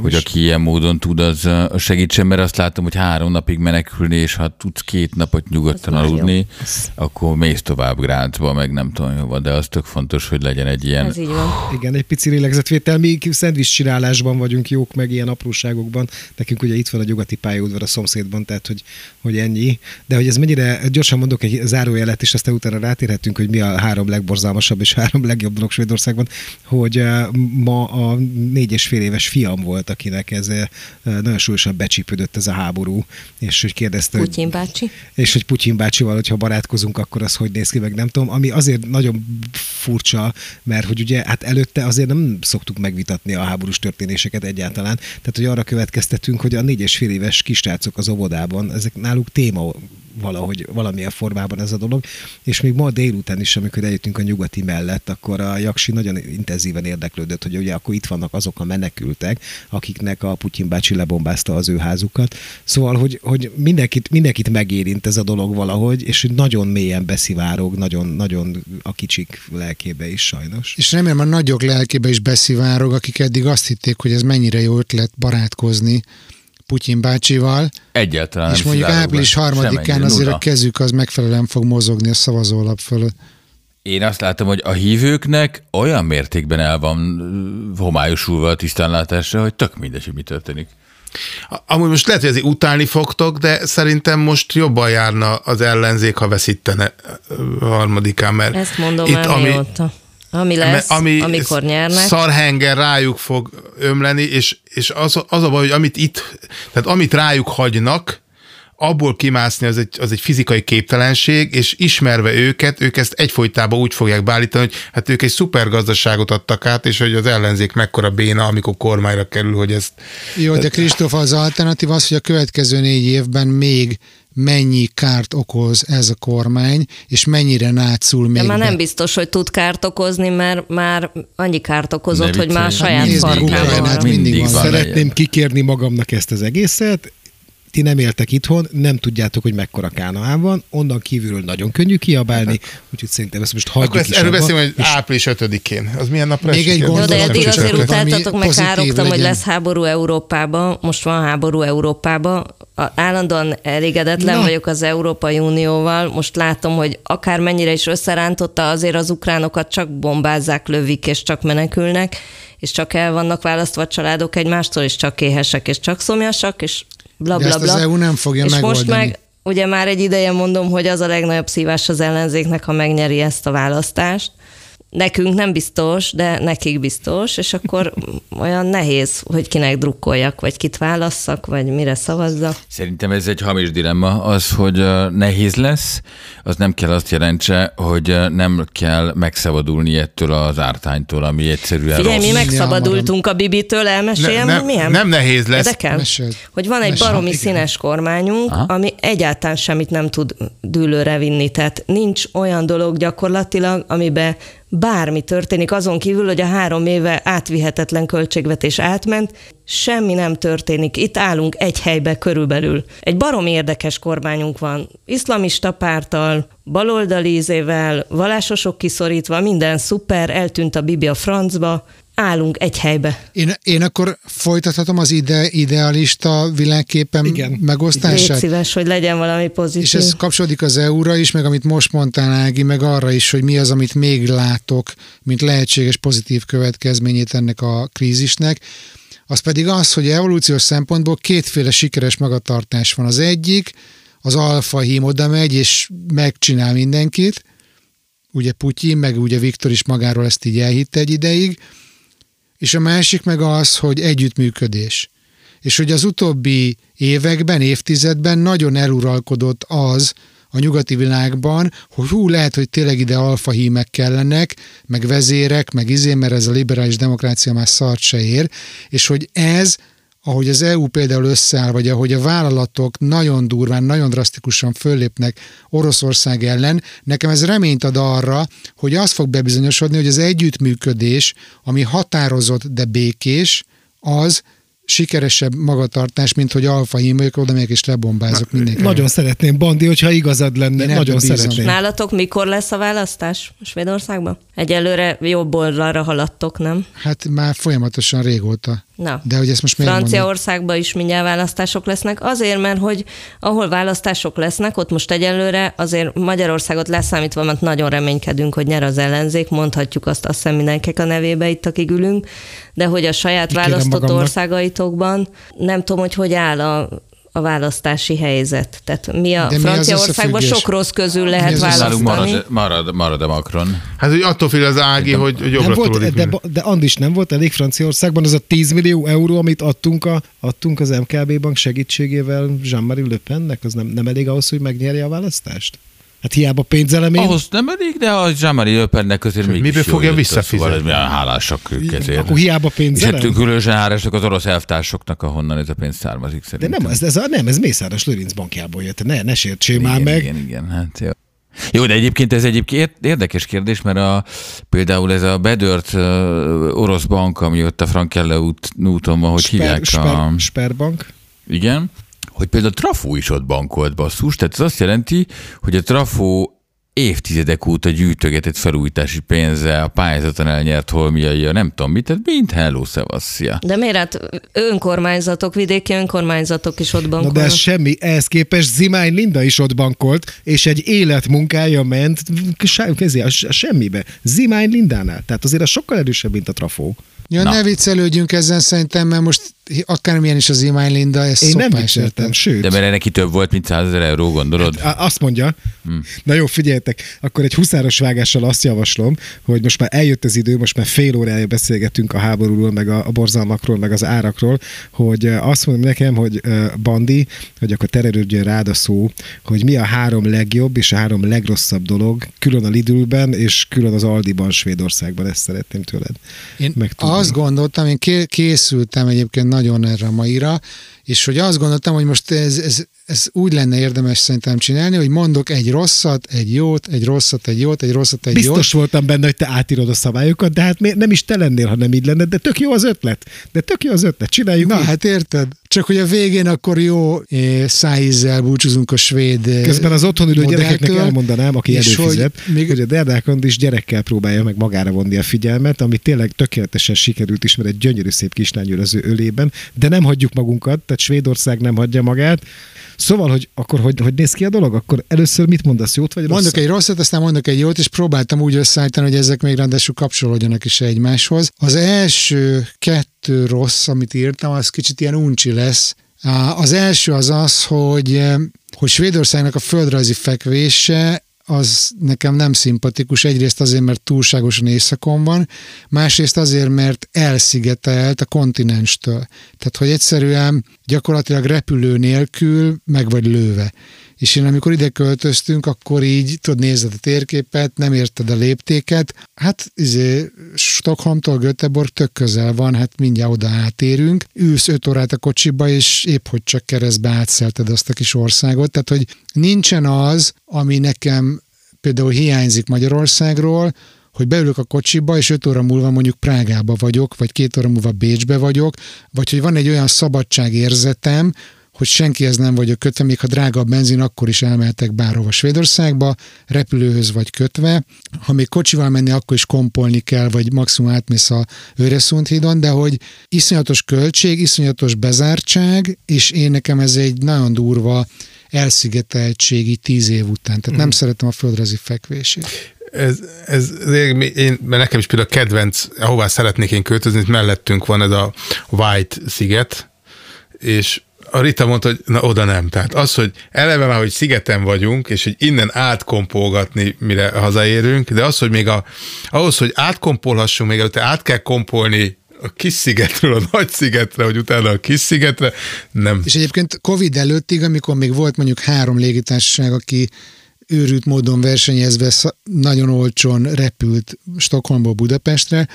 hogy is. aki ilyen módon tud, az az segítsen, mert azt látom, hogy három napig menekülni, és ha tudsz két napot nyugodtan Az aludni, akkor mész tovább Grácsba, meg nem tudom, hova, de az tök fontos, hogy legyen egy ilyen... Ez így van. Igen, egy pici lélegzetvétel. Mi szendvics csinálásban vagyunk jók, meg ilyen apróságokban. Nekünk ugye itt van a nyugati pályaudvar a szomszédban, tehát hogy, hogy ennyi. De hogy ez mennyire, gyorsan mondok egy zárójelet, és aztán utána rátérhetünk, hogy mi a három legborzalmasabb és három legjobb dolog Svédországban, hogy eh, ma a négy és fél éves fiam volt, akinek ez eh, nagyon súlyosan becsípődött ez a háború, és hogy kérdezte, hogy Putyin bácsi. és hogy Putyin bácsival, hogyha barátkozunk, akkor az hogy néz ki, meg nem tudom, ami azért nagyon furcsa, mert hogy ugye hát előtte azért nem szoktuk megvitatni a háborús történéseket egyáltalán, tehát hogy arra következtetünk, hogy a négy és fél éves kisrácok az óvodában, ezek náluk téma valahogy, valamilyen formában ez a dolog, és még ma délután is, amikor eljöttünk a nyugati mellett, akkor a Jaksi nagyon intenzíven érdeklődött, hogy ugye akkor itt vannak azok a menekültek, akiknek a Putyin bácsi lebombázta az ő házukat. Szóval, hogy, hogy mindenkit, mindenkit megérint ez a dolog valahogy, és nagyon mélyen beszivárog, nagyon, nagyon a kicsik lelkébe is sajnos. És remélem a nagyok lelkébe is beszivárog, akik eddig azt hitték, hogy ez mennyire jó ötlet barátkozni Putyin bácsival, Egyáltalán és nem mondjuk április harmadikán azért nulla. a kezük az megfelelően fog mozogni a szavazólap fölött. Én azt látom, hogy a hívőknek olyan mértékben el van homályosulva a tisztánlátásra, hogy tök mindegy, hogy mi történik. Amúgy most lehet, hogy ezért utálni fogtok, de szerintem most jobban járna az ellenzék, ha veszítene ö, harmadikán, mert Ezt mondom itt már ami, mióta. Ami lesz, ami amikor nyernek. Szarhenger rájuk fog ömleni, és, és az, az a baj, hogy amit itt, tehát amit rájuk hagynak, abból kimászni az egy, az egy fizikai képtelenség, és ismerve őket, ők ezt egyfolytában úgy fogják beállítani, hogy hát ők egy szuper gazdaságot adtak át, és hogy az ellenzék mekkora béna, amikor kormányra kerül, hogy ezt... Jó, de Kristóf, az alternatív az, hogy a következő négy évben még mennyi kárt okoz ez a kormány, és mennyire nátszul még De már be. nem biztos, hogy tud kárt okozni, mert már annyi kárt okozott, Ne hogy már viccelj. saját farkában Ukrajnát, van. mindig van. Szeretném kikérni magamnak ezt az egészet. Ti nem éltek itthon, nem tudjátok, hogy mekkora Kánaán van, onnan kívülről nagyon könnyű kiabálni, úgyhogy szerintem ezt most hagyjuk Akkor ezt is erről beszélünk, hogy április 5-én. Az milyen napra Még egy? Jó, de eddig azért utáltatok, meg károgtam, hogy lesz háború Európában, most van háború Európában. Állandóan elégedetlen Na. vagyok az Európai Unióval. Most látom, hogy akár mennyire is összerántotta, azért az ukránokat csak bombázzák, lövik, és csak menekülnek, és csak el vannak választva a családok egymástól, és csak éhesek, és csak szomjasak, és bla De bla ezt bla. az EU nem fogja és megoldani. most meg ugye már egy ideje mondom, hogy az a legnagyobb szívás az ellenzéknek, ha megnyeri ezt a választást. Nekünk nem biztos, de nekik biztos, és akkor olyan nehéz, hogy kinek drukkoljak, vagy kit válasszak, vagy mire szavazzak. Szerintem ez egy hamis dilemma. Az, hogy nehéz lesz, az nem kell azt jelentse, hogy nem kell megszabadulni ettől az ártánytól, ami egyszerűen Figyelj, mi rossz. megszabadultunk a Bibitől, elmeséljem, Ne- ne- hogy milyen? nem nehéz lesz. Érdekel? Meséld. Hogy van egy baromi igen. színes kormányunk, Aha. ami egyáltalán semmit nem tud dűlőre vinni. Tehát nincs olyan dolog gyakorlatilag, amiben bármi történik, azon kívül, hogy a három éve átvihetetlen költségvetés átment, semmi nem történik. Itt állunk egy helybe körülbelül. Egy barom érdekes kormányunk van. Iszlamista párttal, baloldali ízével, vallásosok kiszorítva, minden szuper, eltűnt a Bibi a francba, állunk egy helybe. Én, én akkor folytathatom az ide, idealista világképen Igen. Légy megosztását? szíves, hogy legyen valami pozitív. És ez kapcsolódik az EU-ra is, meg amit most mondtál, Ági, meg arra is, hogy mi az, amit még látok, mint lehetséges pozitív következményét ennek a krízisnek. Az pedig az, hogy evolúciós szempontból kétféle sikeres magatartás van. Az egyik, az alfa hím oda megy, és megcsinál mindenkit, ugye Putyin, meg ugye Viktor is magáról ezt így elhitte egy ideig, és a másik meg az, hogy együttműködés. És hogy az utóbbi években, évtizedben nagyon eluralkodott az a nyugati világban, hogy hú, lehet, hogy tényleg ide alfa hímek kellenek, meg vezérek, meg izé, mert ez a liberális demokrácia már szart se ér, és hogy ez ahogy az EU például összeáll, vagy ahogy a vállalatok nagyon durván, nagyon drasztikusan föllépnek Oroszország ellen, nekem ez reményt ad arra, hogy az fog bebizonyosodni, hogy az együttműködés, ami határozott, de békés, az sikeresebb magatartás, mint hogy alfa hímők oda megyek és lebombázok mindenkit. Nagyon szeretném, Bandi, hogyha igazad lenne, Én nagyon szeretném. Nálatok mikor lesz a választás Svédországban? Egyelőre jobb oldalra haladtok, nem? Hát már folyamatosan régóta. Na. De hogy ezt most miért? Franciaországban is mindjárt választások lesznek. Azért, mert hogy ahol választások lesznek, ott most egyelőre azért Magyarországot leszámítva, mert nagyon reménykedünk, hogy nyer az ellenzék, mondhatjuk azt azt hiszem mindenkinek a nevébe itt, akik ülünk, de hogy a saját választott magamnak. országaitokban nem tudom, hogy hogy áll a a választási helyzet. Tehát mi a De Franciaországban sok rossz közül lehet választani. Marad, marad, marad a Macron. Hát, hogy attól fél az Ági, hogy, hogy jobbra volt, de, minden. de Andis nem volt elég Franciaországban az a 10 millió euró, amit adtunk, a, adtunk az MKB bank segítségével Jean-Marie Le Pennek, az nem, nem elég ahhoz, hogy megnyerje a választást? Hát hiába pénzelemény. Ahhoz nem elég, de a Jean-Marie Le Pennek azért mégis miből fogja jött, visszafizetni? Szóval milyen hálásak ők ezért. Akkor hiába És hát pénzelem? különösen hálásak az orosz elvtársoknak, ahonnan ez a pénz származik De szerintem. nem, ez, ez, a, nem, ez Mészáros Lőrinc bankjából jött. Ne, ne sértsél már meg. Igen, igen, hát jó. Jó, de egyébként ez egyébként érdekes kérdés, mert a, például ez a bedört uh, orosz bank, ami ott a Frankelle út, úton van, hogy Sper, hívják Sper, a... Sperbank. Igen, hogy például a Trafó is ott bankolt basszus, tehát ez azt jelenti, hogy a Trafó évtizedek óta gyűjtögetett felújítási pénze a pályázaton elnyert holmiai, a nem tudom mit, tehát mint hello, szevasszia. De miért hát önkormányzatok, vidéki önkormányzatok is ott Na bankolnak? de ez semmi, ehhez képest Zimány Linda is ott bankolt, és egy életmunkája ment kezé, a se- semmibe. Zimány Lindánál. Tehát azért az sokkal erősebb, mint a trafó. Ja, Na. ne viccelődjünk ezen szerintem, mert most akármilyen is az imány Linda, ez Én nem vicceltem, sőt. De mert neki több volt, mint 100 ezer euró, gondolod? Á, Azt mondja, hmm. na jó, figyeljetek, akkor egy huszáros vágással azt javaslom, hogy most már eljött az idő, most már fél órája beszélgetünk a háborúról, meg a, a borzalmakról, meg az árakról, hogy azt mondom nekem, hogy Bandi, hogy akkor tererődjön rád a szó, hogy mi a három legjobb és a három legrosszabb dolog, külön a Lidlben és külön az Aldiban, Svédországban, ezt szeretném tőled. Én megtudni. Azt gondoltam, én ké- készültem egyébként nagyon erre a maira, és hogy azt gondoltam, hogy most ez, ez, ez úgy lenne érdemes szerintem csinálni, hogy mondok egy rosszat, egy jót, egy rosszat, egy jót, egy rosszat, egy Biztos jót. voltam benne, hogy te átírod a szabályokat, de hát nem is te lennél, ha nem így lenne, de tök jó az ötlet. De tök jó az ötlet, csináljuk Na így. hát érted? Csak hogy a végén akkor jó eh, szájízzel búcsúzunk a svéd eh, Közben az otthon ülő gyerekeknek elmondanám, aki előfizet, hogy még- hogy a Derdákon is gyerekkel próbálja meg magára vonni a figyelmet, ami tényleg tökéletesen sikerült is, mert egy gyönyörű szép kislány ül az ő ölében, de nem hagyjuk magunkat, tehát Svédország nem hagyja magát. Szóval, hogy akkor hogy, hogy néz ki a dolog? Akkor először mit mondasz, jót vagy Mondok rosszat? egy rosszat, aztán mondok egy jót, és próbáltam úgy összeállítani, hogy ezek még ráadásul kapcsolódjanak is egymáshoz. Az első kettő rossz, amit írtam, az kicsit ilyen uncsi lesz. Az első az az, hogy, eh, hogy Svédországnak a földrajzi fekvése az nekem nem szimpatikus. Egyrészt azért, mert túlságosan északon van, másrészt azért, mert elszigetelt a kontinenstől. Tehát, hogy egyszerűen gyakorlatilag repülő nélkül meg vagy lőve. És én amikor ide költöztünk, akkor így, tudod, nézed a térképet, nem érted a léptéket. Hát, izé, Stockholmtól Göteborg tök közel van, hát mindjárt oda átérünk. Ülsz öt órát a kocsiba, és épp hogy csak keresztbe átszelted azt a kis országot. Tehát, hogy nincsen az, ami nekem például hiányzik Magyarországról, hogy beülök a kocsiba, és öt óra múlva mondjuk Prágába vagyok, vagy két óra múlva Bécsbe vagyok, vagy hogy van egy olyan szabadságérzetem, hogy senkihez nem vagyok kötve, még ha drága a benzin, akkor is elmehetek bárhova Svédországba, repülőhöz vagy kötve. Ha még kocsival menni, akkor is kompolni kell, vagy maximum átmész a Öresund hídon, de hogy iszonyatos költség, iszonyatos bezártság, és én nekem ez egy nagyon durva elszigeteltség így tíz év után. Tehát nem szeretem a földrajzi fekvését. Ez, ez, ez én, mert nekem is például a kedvenc, ahová szeretnék én költözni, itt mellettünk van ez a White sziget, és a Rita mondta, hogy na oda nem. Tehát az, hogy eleve már, hogy szigeten vagyunk, és hogy innen átkompolgatni, mire hazaérünk, de az, hogy még a, ahhoz, hogy átkompolhassunk, még előtte át kell kompolni a kis szigetről a nagy szigetre, hogy utána a kis szigetre, nem. És egyébként Covid előttig, amikor még volt mondjuk három légitársaság, aki őrült módon versenyezve nagyon olcsón repült Stockholmból Budapestre,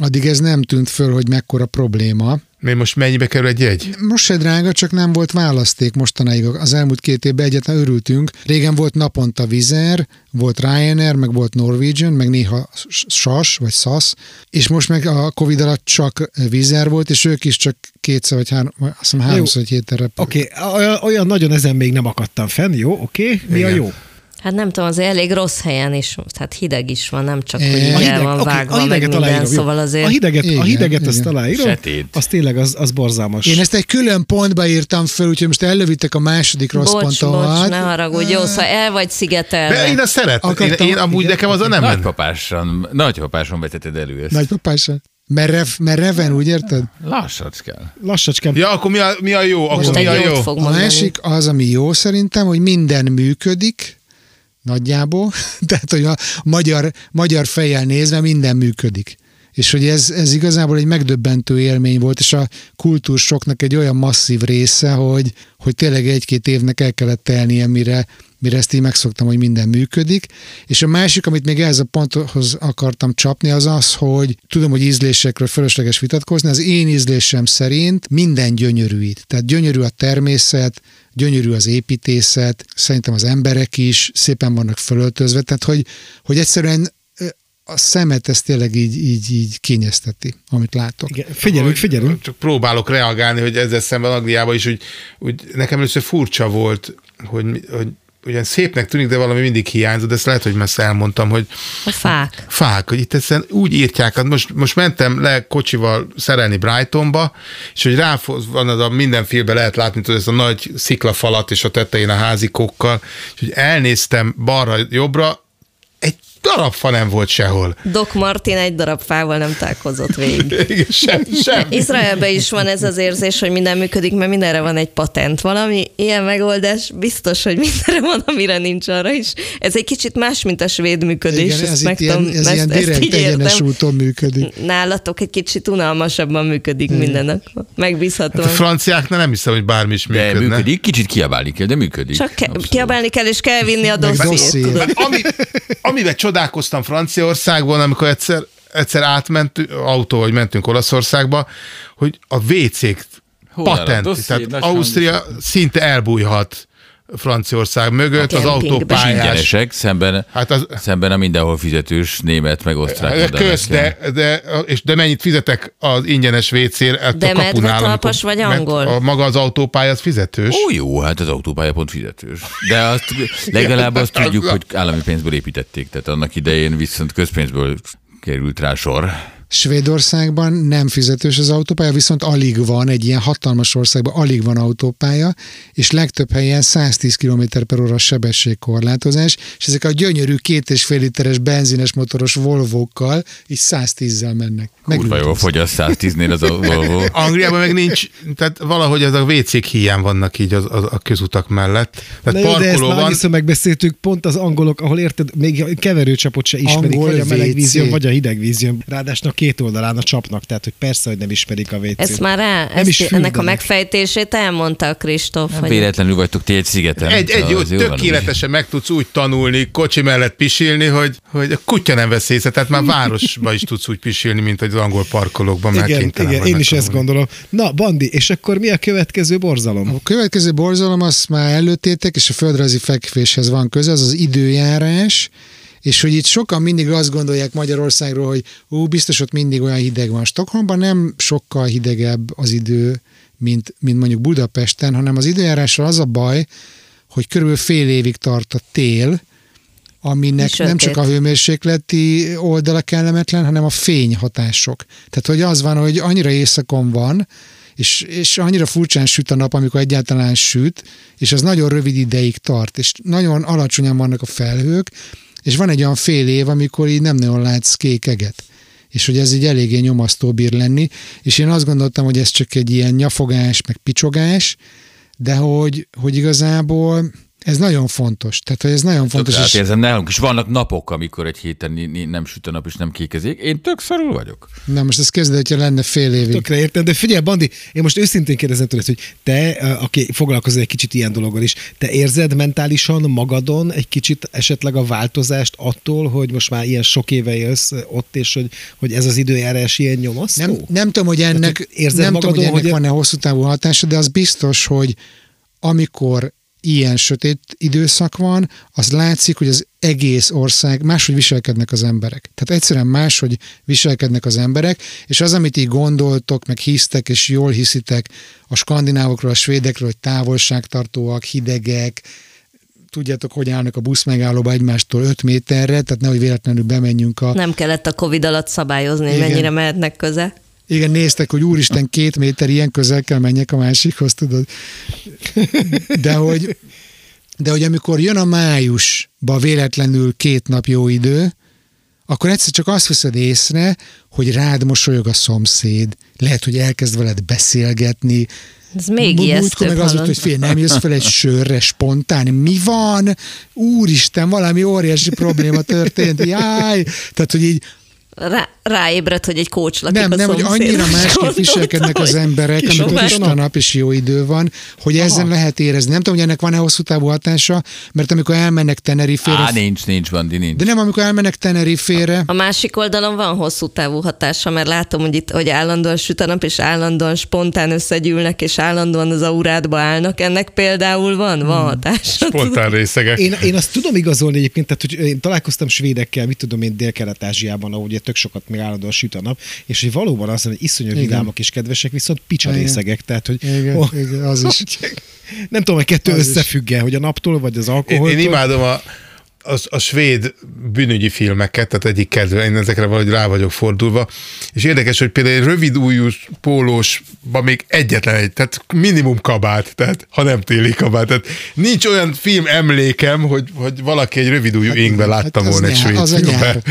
addig ez nem tűnt föl, hogy mekkora probléma. Még most mennyibe kerül egy jegy? Most se drága, csak nem volt választék mostanáig. Az elmúlt két évben egyetlen örültünk. Régen volt naponta Vizer, volt Ryanair, meg volt Norwegian, meg néha SAS vagy SAS, és most meg a Covid alatt csak Vizer volt, és ők is csak kétszer vagy három, azt hiszem háromszor egy héten. Oké, okay, olyan, olyan nagyon ezen még nem akadtam fenn, jó, oké, okay. mi Igen. a jó? Hát nem tudom, azért elég rossz helyen is, tehát hideg is van, nem csak, hogy így el hideg, van oké, vágva, a meg minden, aláírom, szóval azért... A hideget, Igen, a hideget azt igen. aláírom, Sötét. az tényleg az, az borzalmas. Én ezt egy külön pontba írtam föl, úgyhogy most ellövittek a második rossz Bocs, pontomat. bocs, ne haragudj, jó, szóval el vagy szigetelve. De én azt szeretem. Én, Akartam- én amúgy igen. nekem az a nem. Nagypapáson, nagypapáson vetetted elő ezt. Nagypapása. Merev, mereven, úgy érted? Lassacsz kell. Lassacskán. Ja, akkor mi a, mi a jó? Akkor Most mi a jó? A másik az, ami jó szerintem, hogy minden működik, nagyjából, tehát hogy a magyar, magyar fejjel nézve minden működik. És hogy ez, ez igazából egy megdöbbentő élmény volt, és a kultúrsoknak egy olyan masszív része, hogy, hogy tényleg egy-két évnek el kellett telnie, mire, mire ezt így megszoktam, hogy minden működik. És a másik, amit még ehhez a ponthoz akartam csapni, az az, hogy tudom, hogy ízlésekről fölösleges vitatkozni, az én ízlésem szerint minden gyönyörű itt. Tehát gyönyörű a természet, gyönyörű az építészet, szerintem az emberek is szépen vannak fölöltözve, tehát hogy, hogy egyszerűen a szemet ez tényleg így, így, így kényezteti, amit látok. Igen, figyelünk, figyelünk. Csak próbálok reagálni, hogy ezzel szemben Angliában is, hogy, hogy nekem először furcsa volt, hogy, hogy ugyan szépnek tűnik, de valami mindig hiányzott, de ezt lehet, hogy ezt elmondtam, hogy A fák. fák, hogy itt egyszerűen úgy írtják, hát most, most mentem le kocsival szerelni Brightonba, és hogy rá van az a minden filmben lehet látni, tudod, ezt a nagy sziklafalat és a tetején a házikókkal, és hogy elnéztem balra-jobbra, egy darab fa nem volt sehol. Doc Martin egy darab fával nem találkozott végig. Igen, sem, sem. Izraelben is van ez az érzés, hogy minden működik, mert mindenre van egy patent. Valami ilyen megoldás biztos, hogy mindenre van, amire nincs arra is. Ez egy kicsit más, mint a svéd működés. Igen, ez, meg ilyen, ez ezt- ilyen direkt, egyenes úton működik. Nálatok egy kicsit unalmasabban működik minden, akkor megbízhatóan. Hát a franciáknál nem hiszem, hogy bármi is De működne. működik, kicsit kiabálni kell, de működik. Csak ke- kiabálni kell, és kell vinni a dossziét. Mert ami, amiben csodálkoztam Franciaországban, amikor egyszer, egyszer átmentünk, autó, vagy mentünk Olaszországba, hogy a WC-k patent, tehát Ausztria szinte elbújhat Franciaország mögött, az kempingben. autópályás. Ingyenesek, szemben, Hát az, szemben a mindenhol fizetős német, meg osztrák Hát, Kösz, modellekkel. de, de, és de mennyit fizetek az ingyenes WC-re? De medvetalpas vagy angol? A, maga az autópálya az fizetős. Ó, jó, hát az autópálya pont fizetős. De azt, legalább azt tudjuk, hogy állami pénzből építették, tehát annak idején viszont közpénzből került rá sor. Svédországban nem fizetős az autópálya, viszont alig van, egy ilyen hatalmas országban alig van autópálya, és legtöbb helyen 110 km per óra sebességkorlátozás, és ezek a gyönyörű két és fél literes benzines motoros Volvókkal is 110-zel mennek. Kurva jól fogyaszt 110-nél az a Volvo. Angliában meg nincs, tehát valahogy az a WC-k hiány vannak így az, az, a közutak mellett. Na Tehát jó, de ezt parkoló már van, megbeszéltük, pont az angolok, ahol érted, még a keverőcsapot se ismerik, Angol vagy a meleg vízjön, vagy a hideg vízjön. Ráadásul a két oldalán a csapnak, tehát hogy persze, hogy nem ismerik a WC-t. Ezt már rá, Nem ezt, is ennek a megfejtését elmondta a Kristóf. Nem hogy- véletlenül vagytok ti egy szigeten. egy, egy jó, tökéletesen meg tudsz úgy tanulni, kocsi mellett pisilni, hogy, hogy a kutya nem vesz észre, tehát már városba is tudsz úgy pisilni, mint hogy az angol parkolókban, Igen, igen vagy én is ezt gondolom. Na, Bandi, és akkor mi a következő borzalom? A következő borzalom, azt már előttétek, és a földrajzi fekvéshez van köze, az az időjárás, és hogy itt sokan mindig azt gondolják Magyarországról, hogy ú, biztos ott mindig olyan hideg van. Stockholmban nem sokkal hidegebb az idő, mint, mint mondjuk Budapesten, hanem az időjárással az a baj, hogy körülbelül fél évig tart a tél, aminek Sötét. nem csak a hőmérsékleti oldala kellemetlen, hanem a fényhatások. Tehát, hogy az van, hogy annyira éjszakon van, és, és annyira furcsán süt a nap, amikor egyáltalán süt, és az nagyon rövid ideig tart, és nagyon alacsonyan vannak a felhők, és van egy olyan fél év, amikor így nem nagyon látsz kék és hogy ez így eléggé nyomasztó bír lenni, és én azt gondoltam, hogy ez csak egy ilyen nyafogás, meg picsogás, de hogy, hogy igazából ez nagyon fontos. Tehát, hogy ez nagyon fontos. És érzem nálunk is. Vannak napok, amikor egy héten nem süt a nap és nem kékezik. Én tök szarul vagyok. na most ez kezdve, hogyha lenne fél évig. Tökre értem, de figyelj, Bandi, én most őszintén kérdezem tőled, hogy te, aki foglalkozol egy kicsit ilyen dologgal is, te érzed mentálisan magadon egy kicsit esetleg a változást attól, hogy most már ilyen sok éve élsz ott, és hogy, hogy ez az időjárás ilyen nyomasztó? Nem, nem tudom, hogy ennek, Tehát, hogy érzed nem tudom, hogy magadon, ennek hogy- van-e hosszú távú hatása, de az biztos, hogy amikor ilyen sötét időszak van, az látszik, hogy az egész ország máshogy viselkednek az emberek. Tehát egyszerűen máshogy viselkednek az emberek, és az, amit így gondoltok, meg hisztek, és jól hiszitek a skandinávokról, a svédekről, hogy távolságtartóak, hidegek, tudjátok, hogy állnak a busz megállóba egymástól 5 méterre, tehát nehogy véletlenül bemenjünk a Nem kellett a Covid alatt szabályozni, Igen. mennyire mehetnek köze. Igen, néztek, hogy úristen, két méter ilyen közel kell menjek a másikhoz, tudod. De hogy, de hogy amikor jön a májusba véletlenül két nap jó idő, akkor egyszer csak azt veszed észre, hogy rád mosolyog a szomszéd, lehet, hogy elkezd veled beszélgetni, Ez még Múltkor meg az volt, hogy fél, nem jössz fel egy sörre spontán, mi van? Úristen, valami óriási probléma történt, jaj! Tehát, hogy így Rá, ráébred, hogy egy kócs lakik nem, a nem, hogy annyira másképp gondolta, viselkednek az emberek, amikor kis nap és jó idő van, hogy ezen lehet érezni. Nem tudom, hogy ennek van-e hosszú távú hatása, mert amikor elmennek Tenerifére, Á, nincs, nincs, Bandi, nincs. de nem amikor elmennek Tenerifére, A másik oldalon van hosszú távú hatása, mert látom, hogy itt, hogy állandóan süt a nap, és állandóan spontán összegyűlnek, és állandóan az aurádba állnak. Ennek például van, Hmm. van hatása. Spontán részegek. Én, én azt tudom igazolni egyébként, tehát hogy én találkoztam svédekkel, mit tudom én, Dél-Kelet-Ázsiában, ahol ugye tök sokat még állandóan süt a nap, és hogy valóban az, hogy iszonyú Igen. vidámok és kedvesek, viszont picsa Igen. részegek, tehát hogy Igen, oh, igen, az is. nem tudom, hogy kettő összefügg-e, hogy a naptól vagy az Én, alkoholtól. én imádom a, a, a svéd bűnügyi filmeket, tehát egyik kedve, én ezekre valahogy rá vagyok fordulva, és érdekes, hogy például egy rövid újú pólósban még egyetlen egy, tehát minimum kabát, tehát ha nem téli kabát, tehát nincs olyan film emlékem, hogy, hogy valaki egy rövid újú hát, láttam hát volna egy svéd az a filmben.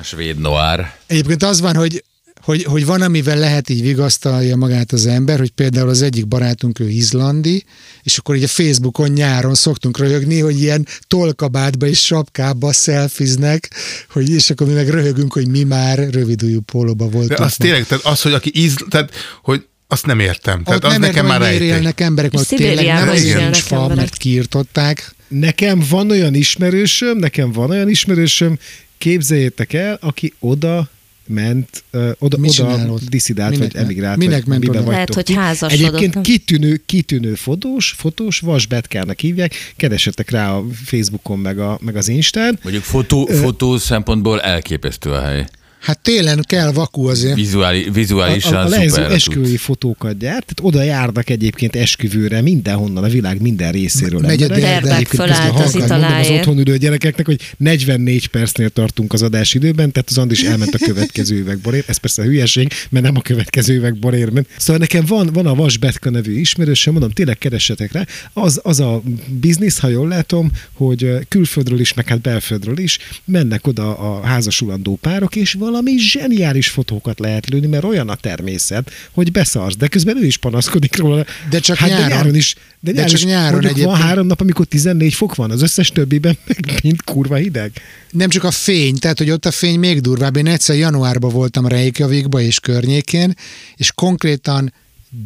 A svéd noir. Egyébként az van, hogy hogy, hogy van, amivel lehet így vigasztalja magát az ember, hogy például az egyik barátunk ő izlandi, és akkor így a Facebookon nyáron szoktunk röhögni, hogy ilyen tolkabátba és sapkába szelfiznek, hogy és akkor mi meg röhögünk, hogy mi már rövidújú pólóba De voltunk. az tényleg, tehát az, hogy aki íz, tehát, hogy azt nem értem. Tehát Ott az nem nekem értem, már hogy élnek emberek, mert tényleg nem is nincs fa, emberek. mert kiirtották. Nekem van olyan ismerősöm, nekem van olyan ismerősöm, képzeljétek el, aki oda ment, uh, oda, oda diszidált, Minek vagy emigrált. Minek vagy ment oda? vagytok Lehet, hogy házasodott, Egyébként kitűnő, kitűnő fotós, fotós, vasbetkának hívják, keresetek rá a Facebookon, meg, a, meg az Instán. Mondjuk fotó, fotó szempontból elképesztő a hely. Hát télen kell vakú azért. Vizuális, A, vizuálisan a, a lehező szuper. esküvői fotókat gyárt, tehát oda járnak egyébként esküvőre mindenhonnan, a világ minden részéről. Megy a De egyébként az halkan mondom az otthon ülő gyerekeknek, hogy 44 percnél tartunk az adás időben, tehát az Andis elment a következő üveg borér. Ez persze hülyeség, mert nem a következő üveg borér ment. Szóval nekem van, van a Vasbetka nevű ismerősöm, mondom, tényleg keressetek rá. Az, az a biznisz, ha jól látom, hogy külföldről is, meg hát belföldről is mennek oda a házasulandó párok, és valami zseniális fotókat lehet lőni, mert olyan a természet, hogy beszarsz, de közben ő is panaszkodik róla. De csak hát nyáron. De nyáron is. De, De nyáron csak is. nyáron Mondjuk van egyébként. három nap, amikor 14 fok van, az összes többiben meg mind kurva hideg. Nem csak a fény, tehát hogy ott a fény még durvább. Én egyszer januárban voltam Reykjavikba és környékén, és konkrétan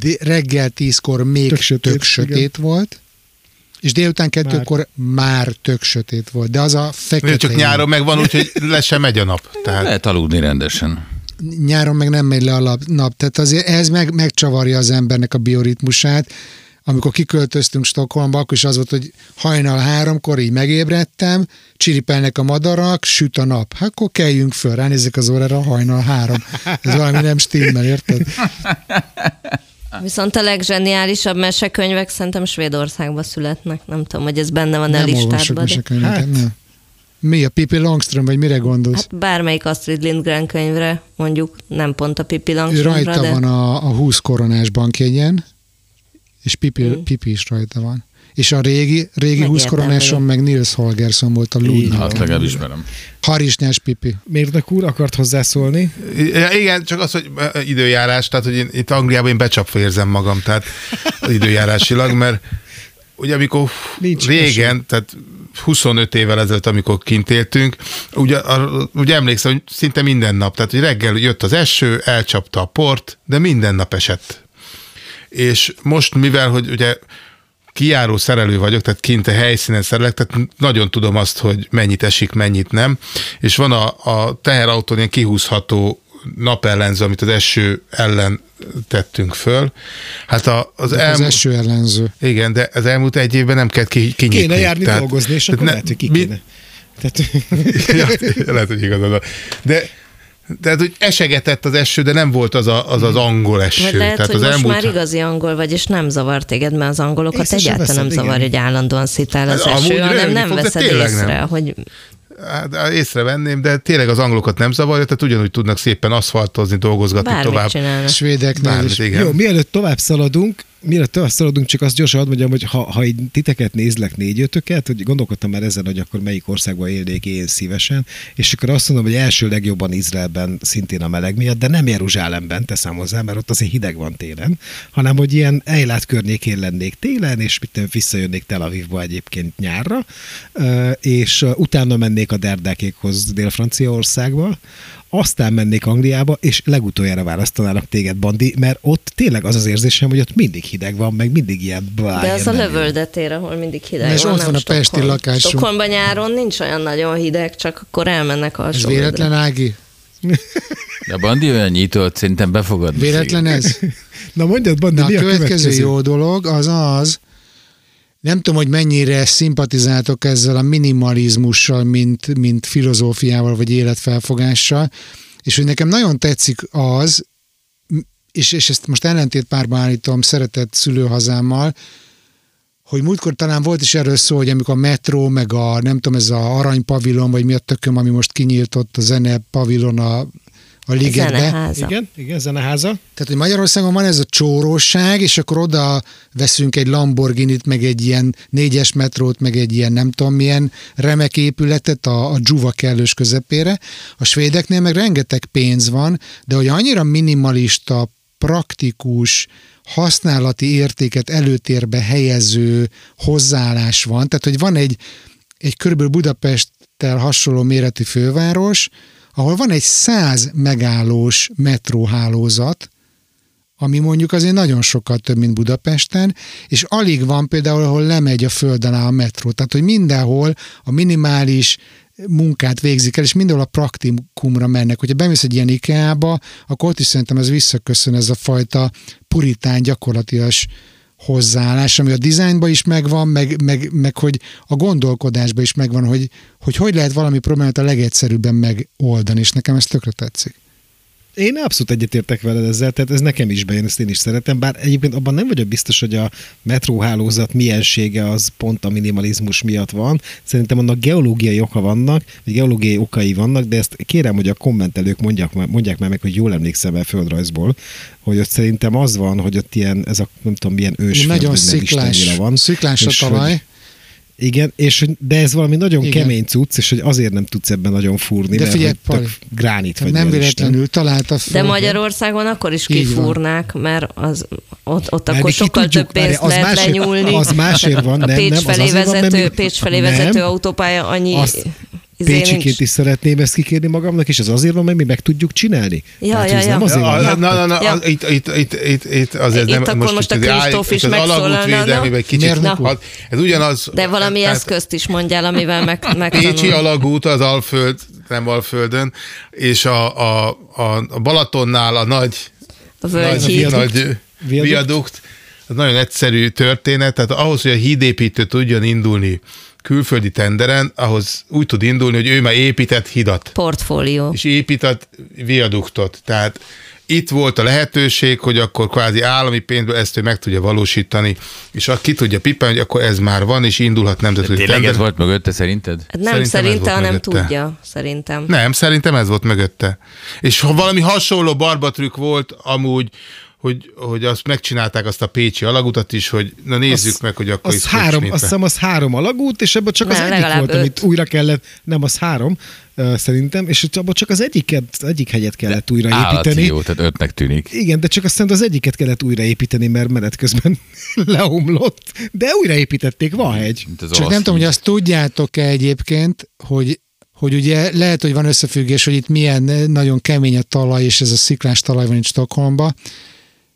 de- reggel tízkor még Tök sötét, tök sötét volt, és délután kettőkor már. már tök sötét volt. De az a fekete Csak nyáron meg van úgy, hogy le sem megy a nap. Tehát Lehet aludni rendesen. nyáron meg nem megy le a nap. Tehát azért ez meg, megcsavarja az embernek a bioritmusát. Amikor kiköltöztünk Stockholmba, akkor is az volt, hogy hajnal háromkor így megébredtem, csiripelnek a madarak, süt a nap. Hát akkor keljünk föl, ránézzek az órára, hajnal három. Ez valami nem stimmel, érted? Viszont a legzseniálisabb mesekönyvek szerintem Svédországban születnek. Nem tudom, hogy ez benne van a nem listádban. de- Hát. nem. Mi a Pippi Longström, vagy mire gondolsz? Hát bármelyik Astrid Lindgren könyvre, mondjuk nem pont a Pippi Ő Langströmre, rajta de... van a, a 20 koronás bankjegyen, és Pipi, Mm. Pipi is rajta van. És a régi, régi 20 Megérdemli. koronáson meg Nils Holgersson volt a Luna. Hát legalább ismerem. Harisnyás Pipi. Mérnök úr akart hozzászólni. Igen, csak az, hogy időjárás, tehát hogy én, itt Angliában én becsapva érzem magam, tehát időjárásilag, mert ugye amikor Nincs régen, tehát 25 évvel ezelőtt, amikor kint éltünk, ugye, a, ugye emlékszem, hogy szinte minden nap, tehát hogy reggel jött az eső, elcsapta a port, de minden nap esett. És most, mivel, hogy ugye kijáró szerelő vagyok, tehát kint a helyszínen szerelek, tehát nagyon tudom azt, hogy mennyit esik, mennyit nem, és van a, a teherautón ilyen kihúzható napellenző, amit az eső ellen tettünk föl. Hát a, az, Az elmúlt, eső ellenző. igen, de az elmúlt egy évben nem kell ki, kinyitni. Kéne járni Tehát- dolgozni, és tehát akkor ne- lehet, hogy ki mi- kéne. Tehát, ja, lehet, hogy igazad van. De tehát, hogy esegetett az eső, de nem volt az a, az, az angol eső. Vagy lehet, tehát hogy az most elmúlt... már igazi angol vagy, és nem zavar téged, mert az angolokat Észre sem egyáltalán nem veszed, zavar, igen. hogy állandóan szitál az Hát, eső, hanem nem fog, veszed észre, nem. hogy Hát, észrevenném, de tényleg az angolokat nem zavarja, tehát ugyanúgy tudnak szépen aszfaltozni, dolgozgatni bármit tovább. csinálnak. Svédeknél Bármit, is. igen. Jó, mielőtt tovább szaladunk, mielőtt tovább szaladunk, csak azt gyorsan hadd mondjam, hogy ha, ha így titeket nézlek négy-ötöket, hogy gondolkodtam már ezen, hogy akkor melyik országban élnék én szívesen, és akkor azt mondom, hogy első legjobban Izraelben szintén a meleg miatt, de nem Jeruzsálemben teszem hozzá, mert ott azért hideg van télen, hanem hogy ilyen Eilát környékén lennék télen, és mit tudom, visszajönnék Tel Avivba egyébként nyárra, és utána mennék a derdákékhoz Dél-Franciaországba, aztán mennék Angliába, és legutoljára választanának téged, Bandi, mert ott tényleg az az érzésem, hogy ott mindig hideg van, meg mindig ilyen... Blá, De az a lövöldetér, ahol mindig hideg És van, ott nem van a pesti lakásunk. Stockholmban nyáron nincs olyan nagyon hideg, csak akkor elmennek Ez alsó véletlen, Ági? De a Bandi olyan nyitott, szerintem befogadni. Véletlen ez? Na mondjad, Bandi, De a mi a következő, következő? jó dolog az az, nem tudom, hogy mennyire szimpatizáltok ezzel a minimalizmussal, mint, mint filozófiával vagy életfelfogással, és hogy nekem nagyon tetszik az, és, és ezt most ellentét párba állítom szeretett szülőhazámmal, hogy múltkor talán volt is erről szó, hogy amikor a metró, meg a nem tudom, ez a aranypavilon, vagy mi a tököm, ami most kinyílt ott a zene pavilon a a ligetbe. Zeneháza. Igen, igen, zeneháza. Tehát, hogy Magyarországon van ez a csóróság, és akkor oda veszünk egy Lamborghinit, meg egy ilyen négyes metrót, meg egy ilyen nem tudom milyen remek épületet a, a dzsuva kellős közepére. A svédeknél meg rengeteg pénz van, de hogy annyira minimalista, praktikus, használati értéket előtérbe helyező hozzáállás van. Tehát, hogy van egy, egy körülbelül Budapesttel hasonló méretű főváros, ahol van egy száz megállós metróhálózat, ami mondjuk azért nagyon sokkal több, mint Budapesten, és alig van például, ahol lemegy a föld alá a metró. Tehát, hogy mindenhol a minimális munkát végzik el, és mindenhol a praktikumra mennek. Hogyha bemész egy ilyen IKEA-ba, akkor ott is szerintem ez visszaköszön ez a fajta puritán gyakorlatias hozzáállás, ami a dizájnban is megvan, meg, meg, meg hogy a gondolkodásban is megvan, hogy, hogy hogy lehet valami problémát a legegyszerűbben megoldani, és nekem ez tökre tetszik. Én abszolút egyetértek veled ezzel, tehát ez nekem is bejön, ezt én is szeretem, bár egyébként abban nem vagyok biztos, hogy a metróhálózat miensége az pont a minimalizmus miatt van. Szerintem annak geológiai oka vannak, vagy geológiai okai vannak, de ezt kérem, hogy a kommentelők mondják, mondják már meg, hogy jól emlékszem el földrajzból, hogy ott szerintem az van, hogy ott ilyen, ez a nem tudom milyen ősföld, Nagyon sziklás, van. sziklás a És hogy- talaj. Igen, és de ez valami nagyon Igen. kemény cucc, és hogy azért nem tudsz ebben nagyon fúrni, De mert figyelj, hogy tök Pali, gránit vagy nem véletlenül találta. De Magyarországon akkor is kifúrnák, mert az, ott, ott Mert akkor sokkal tudjuk, több pénzt az lehet másért- lenyúlni. az másért van, a nem, Pécs nem, az felé azért van, mert vezető, mi- Pécs felé nem. vezető autópálya annyi Azt Pécsiként nincs. is szeretném ezt kikérni magamnak, és ez azért van, mert mi meg tudjuk csinálni. Ja, Tehát, ja, ja. nem azért van. Ja, na, na, na, Ja. itt, itt, itt, itt, itt azért Itt nem, akkor most a itt az- Kristóf is megszólalna, na? kicsit, úr. had- ez ugyanaz. De valami tehát eszközt is mondjál, amivel meg, Pécsi megtanul. alagút az Alföld, nem Alföldön, és a, a, a, a Balatonnál a nagy, A nagy, völgyhíd. nagy Viadukt. viadukt, az nagyon egyszerű történet, tehát ahhoz, hogy a hídépítő tudjon indulni külföldi tenderen, ahhoz úgy tud indulni, hogy ő már épített hidat Portfólió. és épített viaduktot. Tehát itt volt a lehetőség, hogy akkor kvázi állami pénzből ezt ő meg tudja valósítani, és aki ki tudja pipálni, hogy akkor ez már van, és indulhat nemzetközi Tényleg ez tender. volt mögötte szerinted? Nem Szerintem szerinte, hanem mögötte. tudja, szerintem. Nem, szerintem ez volt mögötte. És ha valami hasonló barbatrük volt amúgy, hogy, hogy azt megcsinálták azt a Pécsi alagutat is, hogy na nézzük Az- meg, hogy akkor Az is három, azt hiszem az három alagút, és ebből csak az Nem, egyik legalább volt, öt. amit újra kellett, nem, az három, uh, szerintem, és abban csak az egyiket, az egyik hegyet kellett újraépíteni. Állati jó, tehát ötnek tűnik. Igen, de csak aztán az egyiket kellett újraépíteni, mert menet közben leomlott. De újraépítették, van hegy. Az Csak nem tudom, hogy azt tudjátok-e egyébként, hogy hogy ugye lehet, hogy van összefüggés, hogy itt milyen nagyon kemény a talaj, és ez a sziklás talaj van itt Stockholmban,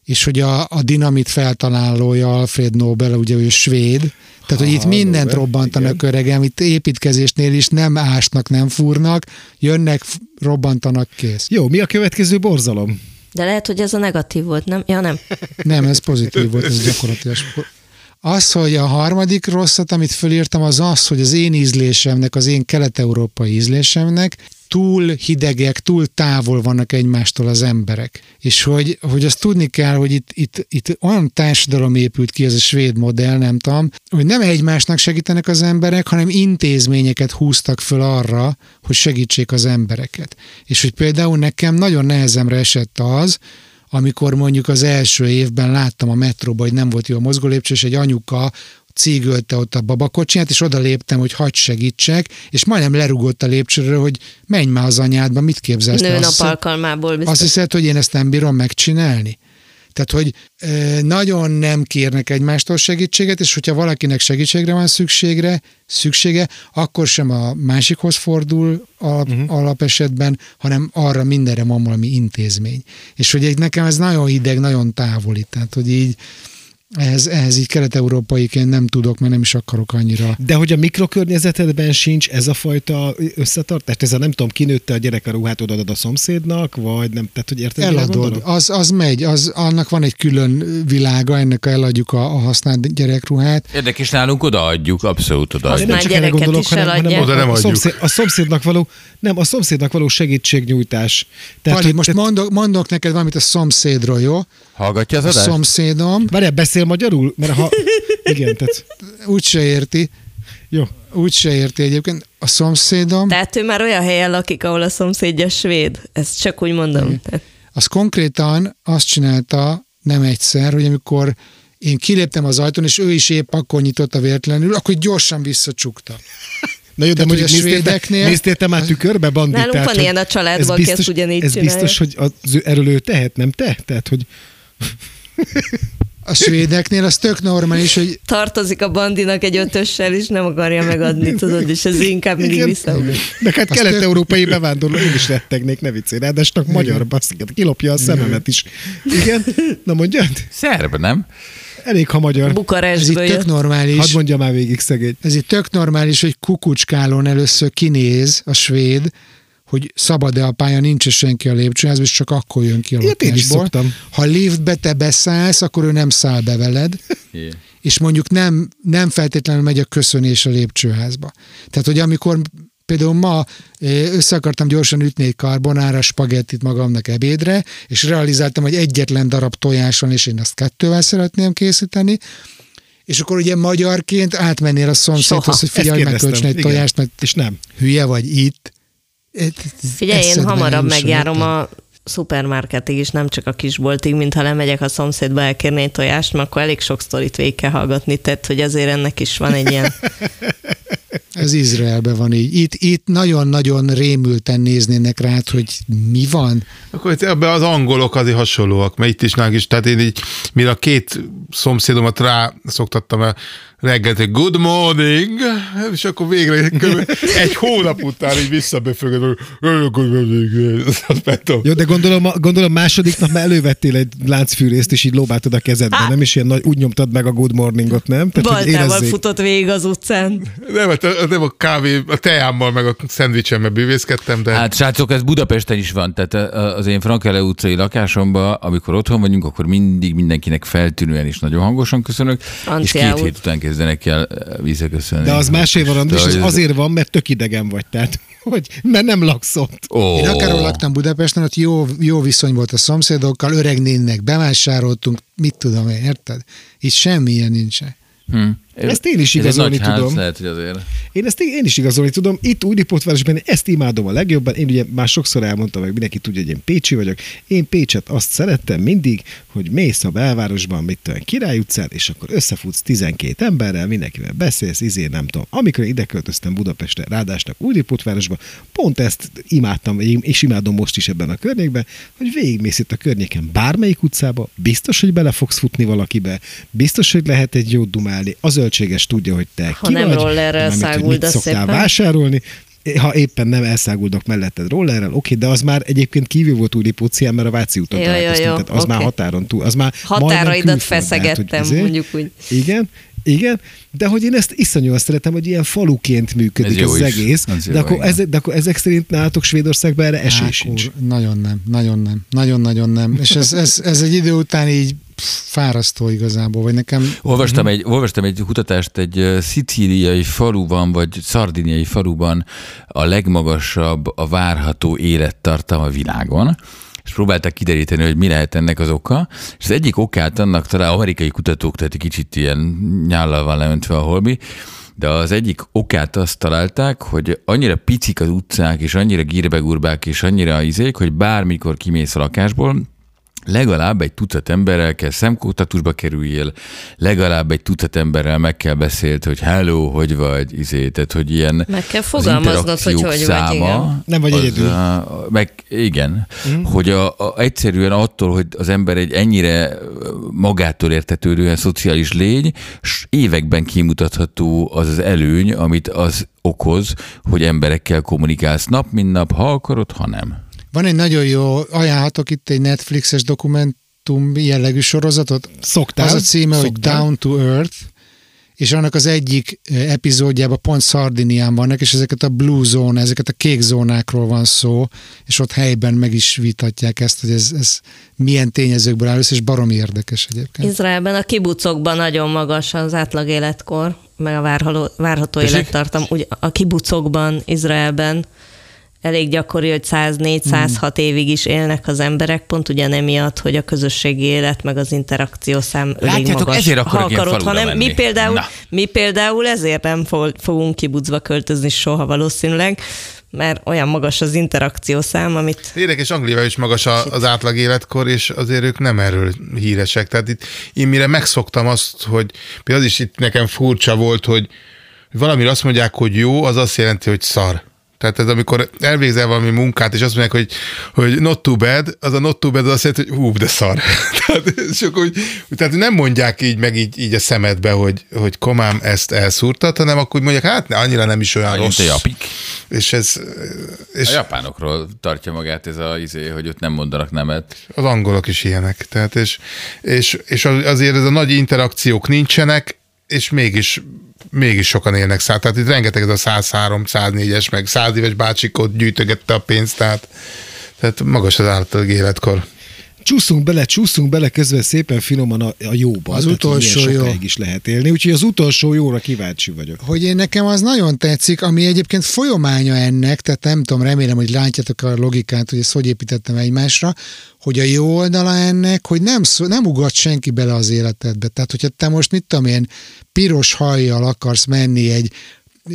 és hogy a, a dinamit feltalálója Alfred Nobel, ugye ő svéd, tehát, hogy itt Ha, mindent Nobel, robbantanak öregem, itt építkezésnél is nem ásnak, nem fúrnak, jönnek, robbantanak, kész. Jó, mi a következő borzalom? De lehet, hogy ez a negatív volt, nem? Ja, nem. Nem, ez pozitív volt, ez gyakorlatilag. Az, hogy a harmadik rosszat, amit fölírtam, az az, hogy az én ízlésemnek, az én kelet-európai ízlésemnek túl hidegek, túl távol vannak egymástól az emberek. És hogy, hogy azt tudni kell, hogy itt, itt, itt olyan társadalom épült ki, ez a svéd modell, nem tudom, hogy nem egymásnak segítenek az emberek, hanem intézményeket húztak föl arra, hogy segítsék az embereket. És hogy például nekem nagyon nehezemre esett az, amikor mondjuk az első évben láttam a metróban, hogy nem volt jó a mozgólépcső, és egy anyuka cígölte ott a babakocsiját, és oda léptem, hogy hagy segítsek, és majdnem lerugott a lépcsőről, hogy menj már az anyádba, mit képzelsz? Nőnap Azt alkalmából Azt biztos. hiszed, hogy én ezt nem bírom megcsinálni? Tehát, hogy nagyon nem kérnek egymástól segítséget, és hogyha valakinek segítségre van szükségre, szüksége, akkor sem a másikhoz fordul alap, uh-huh. alapesetben, hanem arra mindenre van valami intézmény. És hogy nekem ez nagyon hideg, nagyon távoli, tehát, hogy így ehhez, ehhez így kelet-európaiként nem tudok, mert nem is akarok annyira. De hogy a mikrokörnyezetedben sincs ez a fajta összetartás? Ez a nem tudom, kinőtte a gyerek a ruhát, odaadod a szomszédnak, vagy nem, tehát hogy érted, Eladod, az, az megy, az, annak van egy külön világa, ennek eladjuk a, a használt gyerekruhát. Érdekes, nálunk odaadjuk, abszolút odaadjuk. nem már csak erre gyereket gondolok, is hanem, hanem Oda nem a, szomszéd, a szomszédnak való, nem, a szomszédnak való segítségnyújtás. Pali, hogy- most mondok, mondok neked valamit a szomszédról, jó? Hallgatja az A adást? szomszédom, Várjál, beszél magyarul? Mert ha... Igen, tehát... Úgy se érti. Jó. Úgy se érti egyébként. A szomszédom, Tehát ő már olyan helyen lakik, ahol a szomszédja svéd. Ezt csak úgy mondom. Tehát az konkrétan azt csinálta nem egyszer, hogy amikor én kiléptem az ajtón, és ő is épp akkor nyitotta véletlenül, akkor gyorsan visszacsukta. Na jó, de Tehát, mondjuk a néztél te, svédeknél- néztél te már tükörbe, bandit? Nálunk van hogy ilyen a családban, ez aki ezt ugyanígy Ez csinálja. biztos, hogy az, erről ő tehet, nem te? Tehát, hogy A svédeknél az tök normális, hogy tartozik a bandinak egy ötössel, és nem akarja megadni, tudod, és ez inkább mindig Igen. vissza. de hát kelet-európai bevándorló, én is rettegnék, ne viccelj, ráadásnak magyar, basszik, kilopja a szememet is. Igen? Na mondjad? Szerb, nem? Elég, ha magyar. ez itt Bukarestből tök normális. Hadd mondja már végig szegény. Ez itt tök normális, hogy kukucskálón először kinéz a svéd, hogy szabad-e a pálya, nincs senki a lépcsőházban, és csak akkor jön ki a Ilyet én is lakásból. szoktam. Ha liftbe te beszállsz, akkor ő nem száll be veled, és mondjuk nem, nem feltétlenül megy a köszönés a lépcsőházba. Tehát, hogy amikor például ma eh, össze akartam gyorsan ütni egy karbonára spagettit magamnak ebédre, és realizáltam, hogy egyetlen darab tojás van, és én azt kettővel szeretném készíteni, és akkor ugye magyarként átmennél a szomszédhoz, hogy figyelj, megkölcsön egy tojást, mert És nem. hülye vagy itt. Figyelj, én hamarabb megjárom a szupermarketig is, nem csak a kisboltig, mint ha lemegyek a szomszédba elkérni egy tojást, mert akkor elég sok sztorit végig kell hallgatni, tehát hogy azért ennek is van egy ilyen... Ez Izraelben van így. Itt, itt nagyon-nagyon rémülten néznének rá, hogy mi van. Akkor itt ebben az angolok azért hasonlóak, mert itt is nálunk is, tehát én így, mire a két szomszédomat rá szoktattam el reggelt, hogy good morning, és akkor végre egy hónap után így visszaböfögöd, hogy good morning. Jó, de gondolom, gondolom második nap már elővettél egy láncfűrészt, és így lóbáltad a kezedbe, nem? És ilyen nagy, úgy nyomtad meg a good morningot, nem? Tehát, Baltával érezzék. futott végig az utcán. Nem, hát nem a kávé, a teámmal, meg a szendvicsemmel bűvészkedtem, de... Hát srácok, ez Budapesten is van, tehát a- az én Frankele utcai lakásomban, amikor otthon vagyunk, akkor mindig mindenkinek feltűnően és nagyon hangosan köszönök, és Franciául. két hét után kezdenek el eh, visszaköszönni. De az másé van, De az azért van, mert tök idegen vagy, tehát, hogy, mert nem laksz ott. Ó, Én akárhol laktam Budapesten, ott jó, jó viszony volt a szomszédokkal, öreg nénnek, bevásároltunk, mit tudom én, érted? Itt semmilyen nincsen. Hm. Ezt én is Ez igazolni nagy ház, tudom. lehet, hogy azért. Én ezt én is igazolni tudom. Itt Újdipotvárosban ezt imádom a legjobban. Én ugye már sokszor elmondtam, meg mindenki tudja, hogy én Pécsi vagyok. Én Pécset azt szerettem mindig, hogy mész a belvárosban, mit tudom, Király utcán, és akkor összefutsz 12 emberrel, mindenkivel beszélsz, izé nem tudom. Amikor ide költöztem Budapestre, ráadásnak Újdipotvárosba, pont ezt imádtam, és imádom most is ebben a környékben, hogy végigmész itt a környéken bármelyik utcába, biztos, hogy bele fogsz futni valakibe, biztos, hogy lehet egy jót dumálni, a zöldséges tudja, hogy te Ha ki nem vagy, rollerrel mármint, hogy mit szoktál szépen. vásárolni, ha éppen nem elszáguldok melletted rollerrel, oké, de az már egyébként kívül volt új Lipócián, mert a Váci úton Jó, jó, találkoztunk, jó, tehát az oké. már határon túl, az már Határaidat hogy feszegettem, izé- mondjuk úgy. Igen, igen, de hogy én ezt iszonyúan szeretem, hogy ilyen faluként működik Ez jó az is. egész, Ez jó, de, akkor igen. ezek, de akkor ezek szerint nálatok Svédországban erre esély Á, sincs. Nagyon nem, nagyon nem, nagyon-nagyon nem. És ez, ez, ez egy idő után így fárasztó igazából, vagy nekem Olvastam egy, olvastam egy kutatást, egy szicíliai faluban, vagy szardiniai faluban a legmagasabb a várható élettartam a világon, és próbálták kideríteni, hogy mi lehet ennek az oka, és az egyik okát annak talán amerikai kutatók, tehát egy kicsit ilyen nyállal van leöntve a holmi, de az egyik okát azt találták, hogy annyira picik az utcák, és annyira gírbegurbák, és annyira izék, hogy bármikor kimész a lakásból, legalább egy tucat emberrel kell szemkótatusba kerüljél, legalább egy tucat emberrel meg kell beszélt, hogy hello, hogy vagy, izé, tehát hogy ilyen Meg kell az fogalmaznod, hogy hogy vagy, száma, igen. Nem vagy az, egyedül. Meg igen, mm. hogy a, a, egyszerűen attól, hogy az ember egy ennyire magától értetődően szociális lény, s években kimutatható az az előny, amit az okoz, hogy emberekkel kommunikálsz nap, mint nap, ha akarod, ha nem. Van egy nagyon jó, ajánlhatok itt egy Netflixes dokumentum jellegű sorozatot. Szoktál? Az a címe, hogy Szoktál? Down to Earth, és annak az egyik eh, epizódjában pont Szardinián vannak, és ezeket a blue zone, ezeket a kék zónákról van szó, és ott helyben meg is vitatják ezt, hogy ez, ez milyen tényezőkből áll össze, és baromi érdekes egyébként. Izraelben a kibucokban nagyon magas az átlag életkor, meg a várhaló, várható Tessék? élettartam. Úgy, a kibucokban, Izraelben elég gyakori, hogy 104-106 évig is élnek az emberek, pont ugyan emiatt, hogy a közösségi élet meg az interakció szám elég Látjátok, magas. ezért akarok ha akarod, falura hanem mi például, Na. mi például ezért nem fo- fogunk kibucba költözni soha valószínűleg, mert olyan magas az interakció szám, amit Érdekes, Angliában is magas a, az átlag életkor, és azért ők nem erről híresek. Tehát itt én mire megszoktam azt, hogy például az is itt nekem furcsa volt, hogy valamire azt mondják, hogy jó, az azt jelenti, hogy szar. Tehát ez amikor elvégzel valami munkát, és azt mondják, hogy, hogy not too bad, az a not too bad az azt jelenti, hogy hú, de szar. tehát, és akkor, úgy, tehát nem mondják így meg így, így a szemedbe, hogy, hogy komám ezt elszúrtad, hanem akkor mondják, hát ne, annyira nem is olyan Mint rossz. a japik. És ez, és A japánokról tartja magát ez a izé, hogy ott nem mondanak nemet. az angolok is ilyenek. Tehát és, és, és az- azért ez a nagy interakciók nincsenek, és mégis mégis sokan élnek szá. Tehát itt rengeteg ez a 103, 104-es, meg 100 éves bácsikot gyűjtögette a pénzt, tehát, tehát magas az átlag életkor. Csúszunk bele, csúszunk bele közben szépen finoman a, a jóba. Az utolsó jó. is lehet élni, úgyhogy az utolsó jóra kíváncsi vagyok. hogy én nekem az nagyon tetszik, ami egyébként folyamánya ennek, tehát nem tudom, remélem, hogy látjátok a logikát, hogy ezt hogy építettem egymásra, hogy a jó oldala ennek, hogy nem, szó, nem ugat senki bele az életedbe. Tehát, hogyha te most, mit tudom én, piros hajjal akarsz menni egy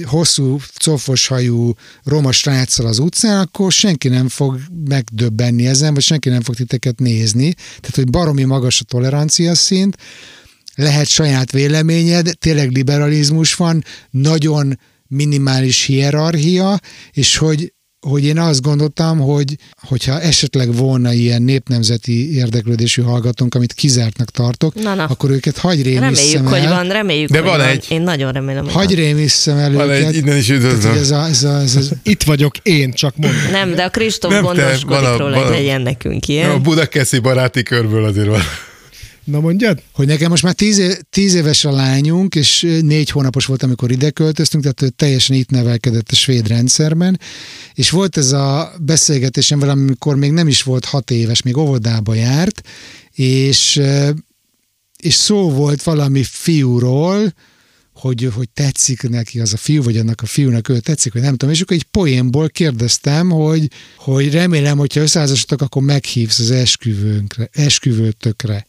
hosszú, cofos hajú roma sráccal az utcán, akkor senki nem fog megdöbbenni ezen, vagy senki nem fog titeket nézni. Tehát, hogy baromi magas a tolerancia szint, lehet saját véleményed, tényleg liberalizmus van, nagyon minimális hierarchia, és hogy, hogy én azt gondoltam, hogy hogyha esetleg volna ilyen népnemzeti érdeklődésű hallgatónk, amit kizártnak tartok, Na, na. akkor őket hagy rémisszem reméljük, hogy el. van, reméljük, De hogy van van. egy. Én nagyon remélem, hogy Hagy rémisszem el Van őket. egy, innen is üdvözlöm. ez a, ez a, ez a, Itt vagyok én, csak mondom. Nem, de a Kristóf te, gondoskodik róla, hogy legyen nekünk ilyen. A budakeszi baráti körből azért van. Na mondjad? hogy nekem most már tíz, tíz éves a lányunk, és négy hónapos volt, amikor ide költöztünk, tehát ő teljesen itt nevelkedett a svéd rendszerben, és volt ez a beszélgetésem velem, amikor még nem is volt hat éves, még óvodába járt, és, és szó volt valami fiúról, hogy, hogy tetszik neki az a fiú, vagy annak a fiúnak ő tetszik, vagy nem tudom, és akkor egy poénból kérdeztem, hogy, hogy remélem, hogyha összeházasodtak, akkor meghívsz az esküvőnkre, esküvőtökre.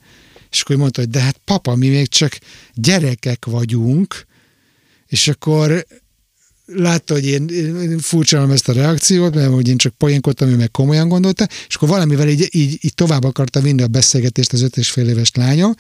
És akkor mondta, hogy de hát papa, mi még csak gyerekek vagyunk, és akkor látta, hogy én, én furcsalom ezt a reakciót, mert hogy én csak poénkodtam, ő meg komolyan gondolta, és akkor valamivel így, így, így tovább akarta vinni a beszélgetést az öt és fél éves lányom,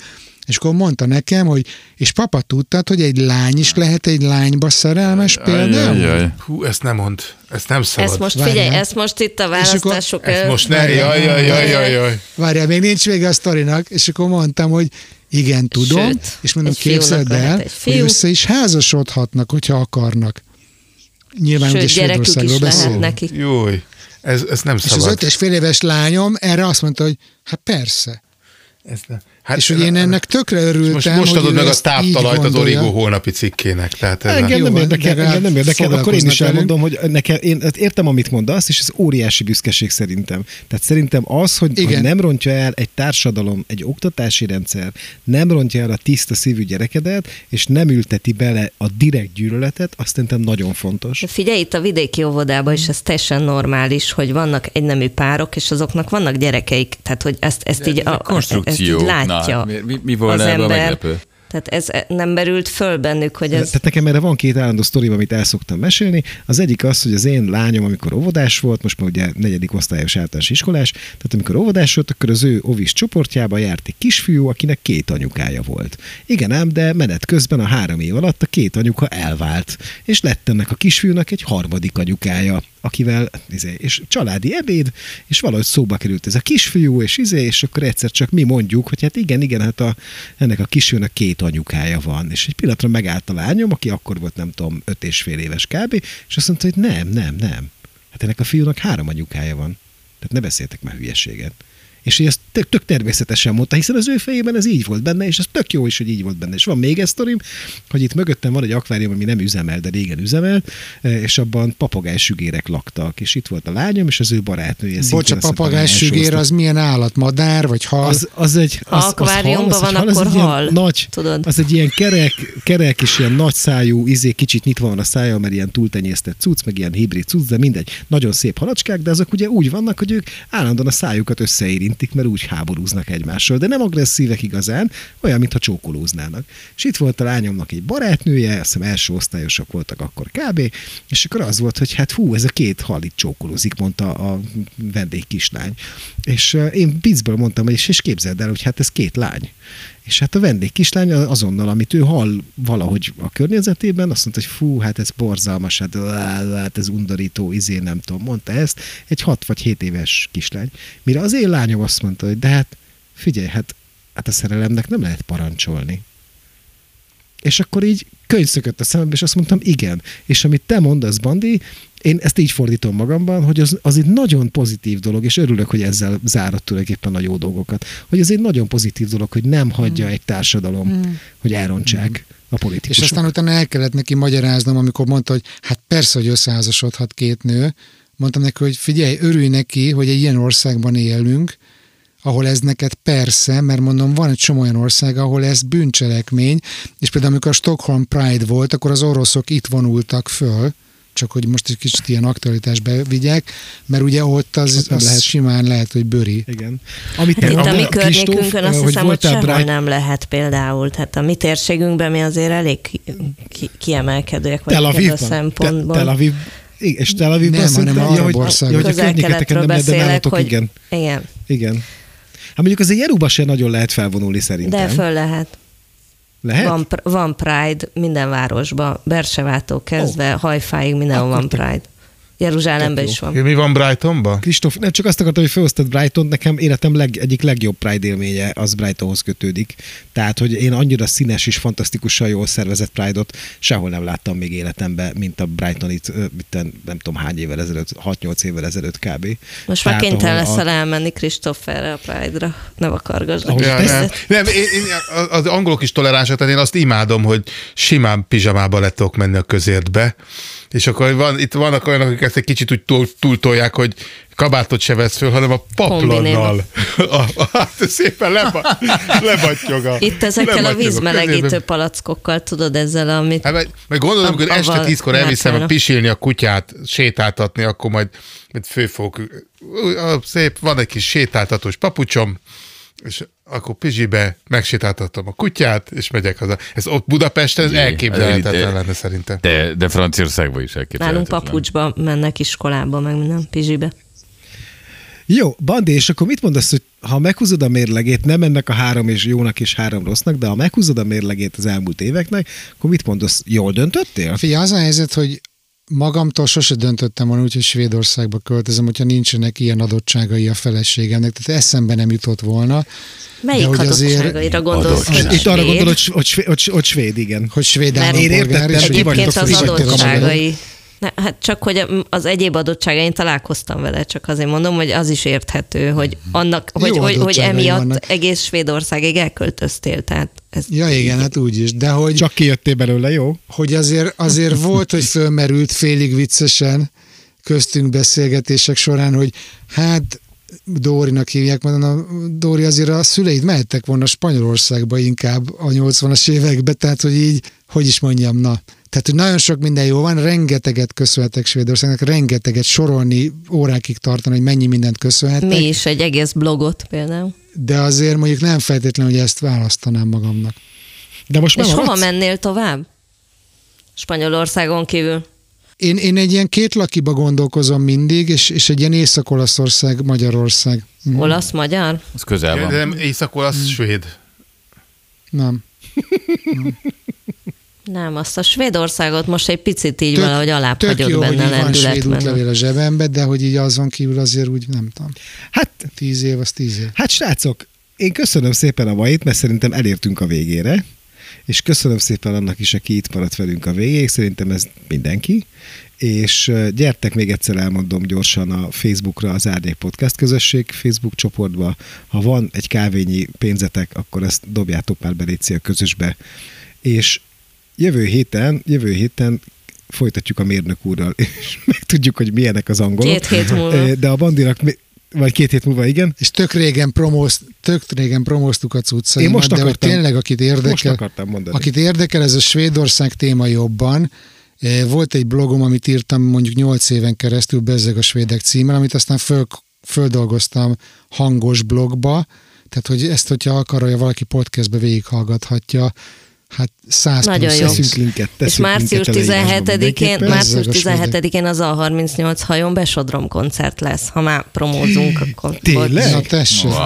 és akkor mondta nekem, hogy és papa tudtad, hogy egy lány is lehet egy lányba szerelmes például? Ajajaj. Hú, ezt nem mond. Ezt nem szabad. Ezt most Várjál. figyelj, ezt most itt a akkor- választások Ezt előtt- most ne, jaj, jaj, jaj, jaj, jaj. Várjál, még nincs vége a sztorinak, és akkor mondtam, hogy igen, tudom, Sőt, és mondom, képzeld el, hogy össze is házasodhatnak, hogyha akarnak. Nyilván Sőt, ugye gyerekük is lehet nekik. Júj, ez, ez nem És az szabad. öt és fél éves lányom erre azt mondta, hogy hát persze. Ez nem. Hát és hogy én ennek tökre örültem, most, most adod meg a táptalajt az. Origó holnapi cikkének. Tehát ez Engem nem érdekel, engem nem érdekel, akkor én is elmondom, hogy nekem, én hát értem, amit mondasz, és ez óriási büszkeség szerintem. Tehát szerintem az, hogy, hogy nem rontja el egy társadalom, egy oktatási rendszer, nem rontja el a tiszta szívű gyerekedet, és nem ülteti bele a direkt gyűlöletet, azt szerintem nagyon fontos. Figyelj, itt a vidéki óvodában is ez teljesen normális, hogy vannak egynemű párok, és azoknak vannak gyerekeik, tehát hogy ezt, ezt, így, a, ezt konstrukció. így Na, mi- mi- volna az ebben a ember. meglepő? Tehát ez nem berült föl bennük, hogy ez... Tehát nekem erre van két állandó sztori, amit el szoktam mesélni. Az egyik az, hogy az én lányom, amikor óvodás volt, most már ugye negyedik osztályos általános iskolás, tehát amikor óvodás volt, akkor az ő ovis csoportjába járt egy kisfiú, akinek két anyukája volt. Igen ám, de menet közben a három év alatt a két anyuka elvált, és lett ennek a kisfiúnak egy harmadik anyukája akivel, izé, és családi ebéd, és valahogy szóba került ez a kisfiú, és izé, és akkor egyszer csak mi mondjuk, hogy hát igen, igen, hát a, ennek a kisfiúnak két anyukája van. És egy pillanatra megállt a lányom, aki akkor volt, nem tudom, öt és fél éves kb., és azt mondta, hogy nem, nem, nem. Hát ennek a fiúnak három anyukája van. Tehát ne beszéltek már hülyeséget. És ezt tök, tök természetesen mondta, hiszen az ő fejében ez így volt benne, és ez tök jó is, hogy így volt benne. És van még egy sztorim, hogy itt mögöttem van egy akvárium, ami nem üzemel, de régen üzemelt, és abban papagájsügérek laktak, és itt volt a lányom, és az ő barátnője. Bocs, a papagájsügér az milyen állat? Madár, vagy hal? Az, az egy, az, akváriumban van, hal, akkor hal. Nagy, tudod? Az egy ilyen kerek, kerek és ilyen nagy szájú, izé, kicsit nyitva van a szája, mert ilyen túltenyésztett cucc, meg ilyen hibrid cucc, de mindegy. Nagyon szép halacskák, de azok ugye úgy vannak, hogy ők állandóan a szájukat összeérintik, mert úgy háborúznak egymással, de nem agresszívek igazán, olyan, mintha csókolóznának. És itt volt a lányomnak egy barátnője, azt hiszem első osztályosok voltak akkor kb. És akkor az volt, hogy hát hú, ez a két hal itt csókolózik, mondta a vendég kislány. És én piccből mondtam, és, és képzeld el, hogy hát ez két lány. És hát a vendég kislány azonnal, amit ő hall valahogy a környezetében, azt mondta, hogy fú, hát ez borzalmas, hát, hát ez undorító, izé, nem tudom, mondta ezt, egy hat vagy hét éves kislány. Mire az én lányom azt mondta, hogy de hát figyelj, hát, hát a szerelemnek nem lehet parancsolni. És akkor így könyvszökött a szemembe, és azt mondtam, igen. És amit te mondasz, Bandi, én ezt így fordítom magamban, hogy az, az egy nagyon pozitív dolog, és örülök, hogy ezzel zárott tulajdonképpen a jó dolgokat. Hogy ez egy nagyon pozitív dolog, hogy nem hagyja mm. egy társadalom, mm. hogy elrontsák. Mm a politikusok. És aztán utána el kellett neki magyaráznom, amikor mondta, hogy hát persze, hogy összeházasodhat két nő. Mondtam neki, hogy figyelj, örülj neki, hogy egy ilyen országban élünk, ahol ez neked persze, mert mondom, van egy csomó olyan ország, ahol ez bűncselekmény, és például amikor a Stockholm Pride volt, akkor az oroszok itt vonultak föl, csak hogy most egy kicsit ilyen aktualitásba vigyek, mert ugye ott az, az, az lehet. simán lehet, hogy böri. Igen. Amit hát itt a mi környékünkön azt hogy hiszem, hogy sehol Bright... nem lehet például. Tehát a mi térségünkben mi azért elég ki- kiemelkedőek vagyunk a szempontból. Tel Aviv és Tel Avivban nem, hanem a arab országok. Hogy, hogy a környéketeken nem lehet, de nálatok igen. Igen. Igen. Hát mondjuk azért Jeruba sem nagyon lehet felvonulni szerintem. De föl lehet. Lehet? Van, van Pride minden városban, Bersevától kezdve, oh. Hajfáig mindenhol van Pride. Jeruzsálemben is van. Mi van Brightonban? Kristóf, nem csak azt akartam, hogy felosztad Brighton, nekem életem leg, egyik legjobb Pride élménye az Brightonhoz kötődik. Tehát, hogy én annyira színes és fantasztikusan jól szervezett Pride-ot sehol nem láttam még életemben, mint a Brighton itt, nem tudom hány évvel ezelőtt, 6-8 évvel ezelőtt kb. Most már kénytelen leszel a... elmenni Kristóferre a Pride-ra. Ne vakargasd. Ja, nem, nem én, én, az angolok is toleránsak, tehát én azt imádom, hogy simán pizsamába le tudok menni a közértbe, és akkor van, itt vannak olyanok, akik ezt egy kicsit úgy túl, túltolják, hogy kabátot se vesz föl, hanem a paplonnal. hát szépen leba, lebattyog Itt ezekkel a vízmelegítő palackokkal, tudod, ezzel, amit... Hát, meg, meg gondolom, amikor este tízkor elviszem a pisilni a kutyát, sétáltatni, akkor majd, majd főfog. Szép, van egy kis sétáltatós papucsom, és akkor Pizsibe megsétáltattam a kutyát, és megyek haza. Ez ott Budapesten ez elképzelhetetlen lenne szerintem. De, de Franciaországban is elképzelhetetlen. Nálunk papucsba mennek iskolába, meg minden Pizsibe. Jó, Bandi, és akkor mit mondasz, hogy ha meghúzod a mérlegét, nem ennek a három és jónak és három rossznak, de ha meghúzod a mérlegét az elmúlt éveknek, akkor mit mondasz, jól döntöttél? Figyelj, az a helyzet, hogy magamtól sose döntöttem volna úgy, hogy Svédországba költözöm, hogyha nincsenek ilyen adottságai a feleségemnek, tehát eszembe nem jutott volna. Melyik de, hogy adottságaira gondolsz? Hogy Itt arra gondolod, hogy, hogy, hogy, hogy svéd, igen. Hogy svéd Én értettem, egyébként az adottságai. Ne, hát csak, hogy az egyéb adottságain találkoztam vele, csak azért mondom, hogy az is érthető, hogy annak, hogy, hogy, hogy emiatt vannak. egész Svédországig elköltöztél, tehát ez ja igen, hát úgy is, de hogy... Csak kijöttél belőle, jó? Hogy azért, azért volt, hogy fölmerült félig viccesen köztünk beszélgetések során, hogy hát Dórinak hívják, mondom, Dóri azért a szüleid mehettek volna Spanyolországba inkább a 80-as években, tehát hogy így, hogy is mondjam, na, tehát, hogy nagyon sok minden jó van, rengeteget köszönhetek Svédországnak, rengeteget sorolni, órákig tartani, hogy mennyi mindent köszönhetek. Mi is egy egész blogot például. De azért mondjuk nem feltétlenül, hogy ezt választanám magamnak. De most És hova mennél tovább? Spanyolországon kívül? Én, én egy ilyen két lakiba gondolkozom mindig, és, és egy ilyen Észak-Olaszország, Magyarország. Mm. Olasz-magyar? Az közel van. De nem Észak-Olasz, mm. svéd. Nem. nem. Nem, azt a Svédországot most egy picit így tök, valahogy alább tök hagyott jó, benne hogy van svéd útlevél a zsebembe, de hogy így azon kívül azért úgy nem tudom. Hát, tíz év, az tíz év. Hát srácok, én köszönöm szépen a mait, mert szerintem elértünk a végére. És köszönöm szépen annak is, aki itt maradt velünk a végéig, szerintem ez mindenki, és gyertek még egyszer elmondom gyorsan a Facebookra az Árnyék Podcast közösség Facebook csoportba. Ha van egy kávényi pénzetek, akkor ezt dobjátok már be a közösbe. És jövő héten, jövő héten folytatjuk a mérnök úrral, és megtudjuk, hogy milyenek az angolok. Két hét múlva. De a bandinak vagy két hét múlva, igen. És tök régen, promózt, tök régen promóztuk a cuccaimat, Én most de hogy akartam- tényleg, akit Most érdekel, akartam mondani. akit érdekel ez a Svédország téma jobban, eh, volt egy blogom, amit írtam mondjuk 8 éven keresztül, Bezzeg a svédek címmel, amit aztán föl, földolgoztam hangos blogba, tehát hogy ezt, hogyha akarja, valaki podcastbe végighallgathatja, hát száz Nagyon plusz jó. Teszünk linket, És teszünk március a leírásba 17-én, mindenképpen. március Bezzeg a svédek. 17-én az A38 hajón besodrom koncert lesz, ha már promózunk, akkor... Tényleg? Na tessék. Wow.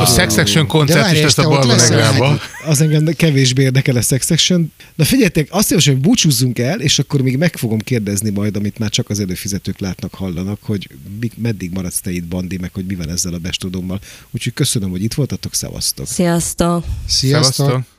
A Sex Action koncert is és lesz a te ott Barba leszel? Negrába. Az engem kevésbé érdekel a Sex Action. Na figyeljetek, azt javaslom, hogy búcsúzzunk el, és akkor még meg fogom kérdezni majd, amit már csak az előfizetők látnak, hallanak, hogy meddig maradsz te itt, Bandi, meg hogy mi van ezzel a bestudommal. Úgyhogy köszönöm, hogy itt voltatok, szevasztok! Sziasztok! Sziasztok! Szevasztok.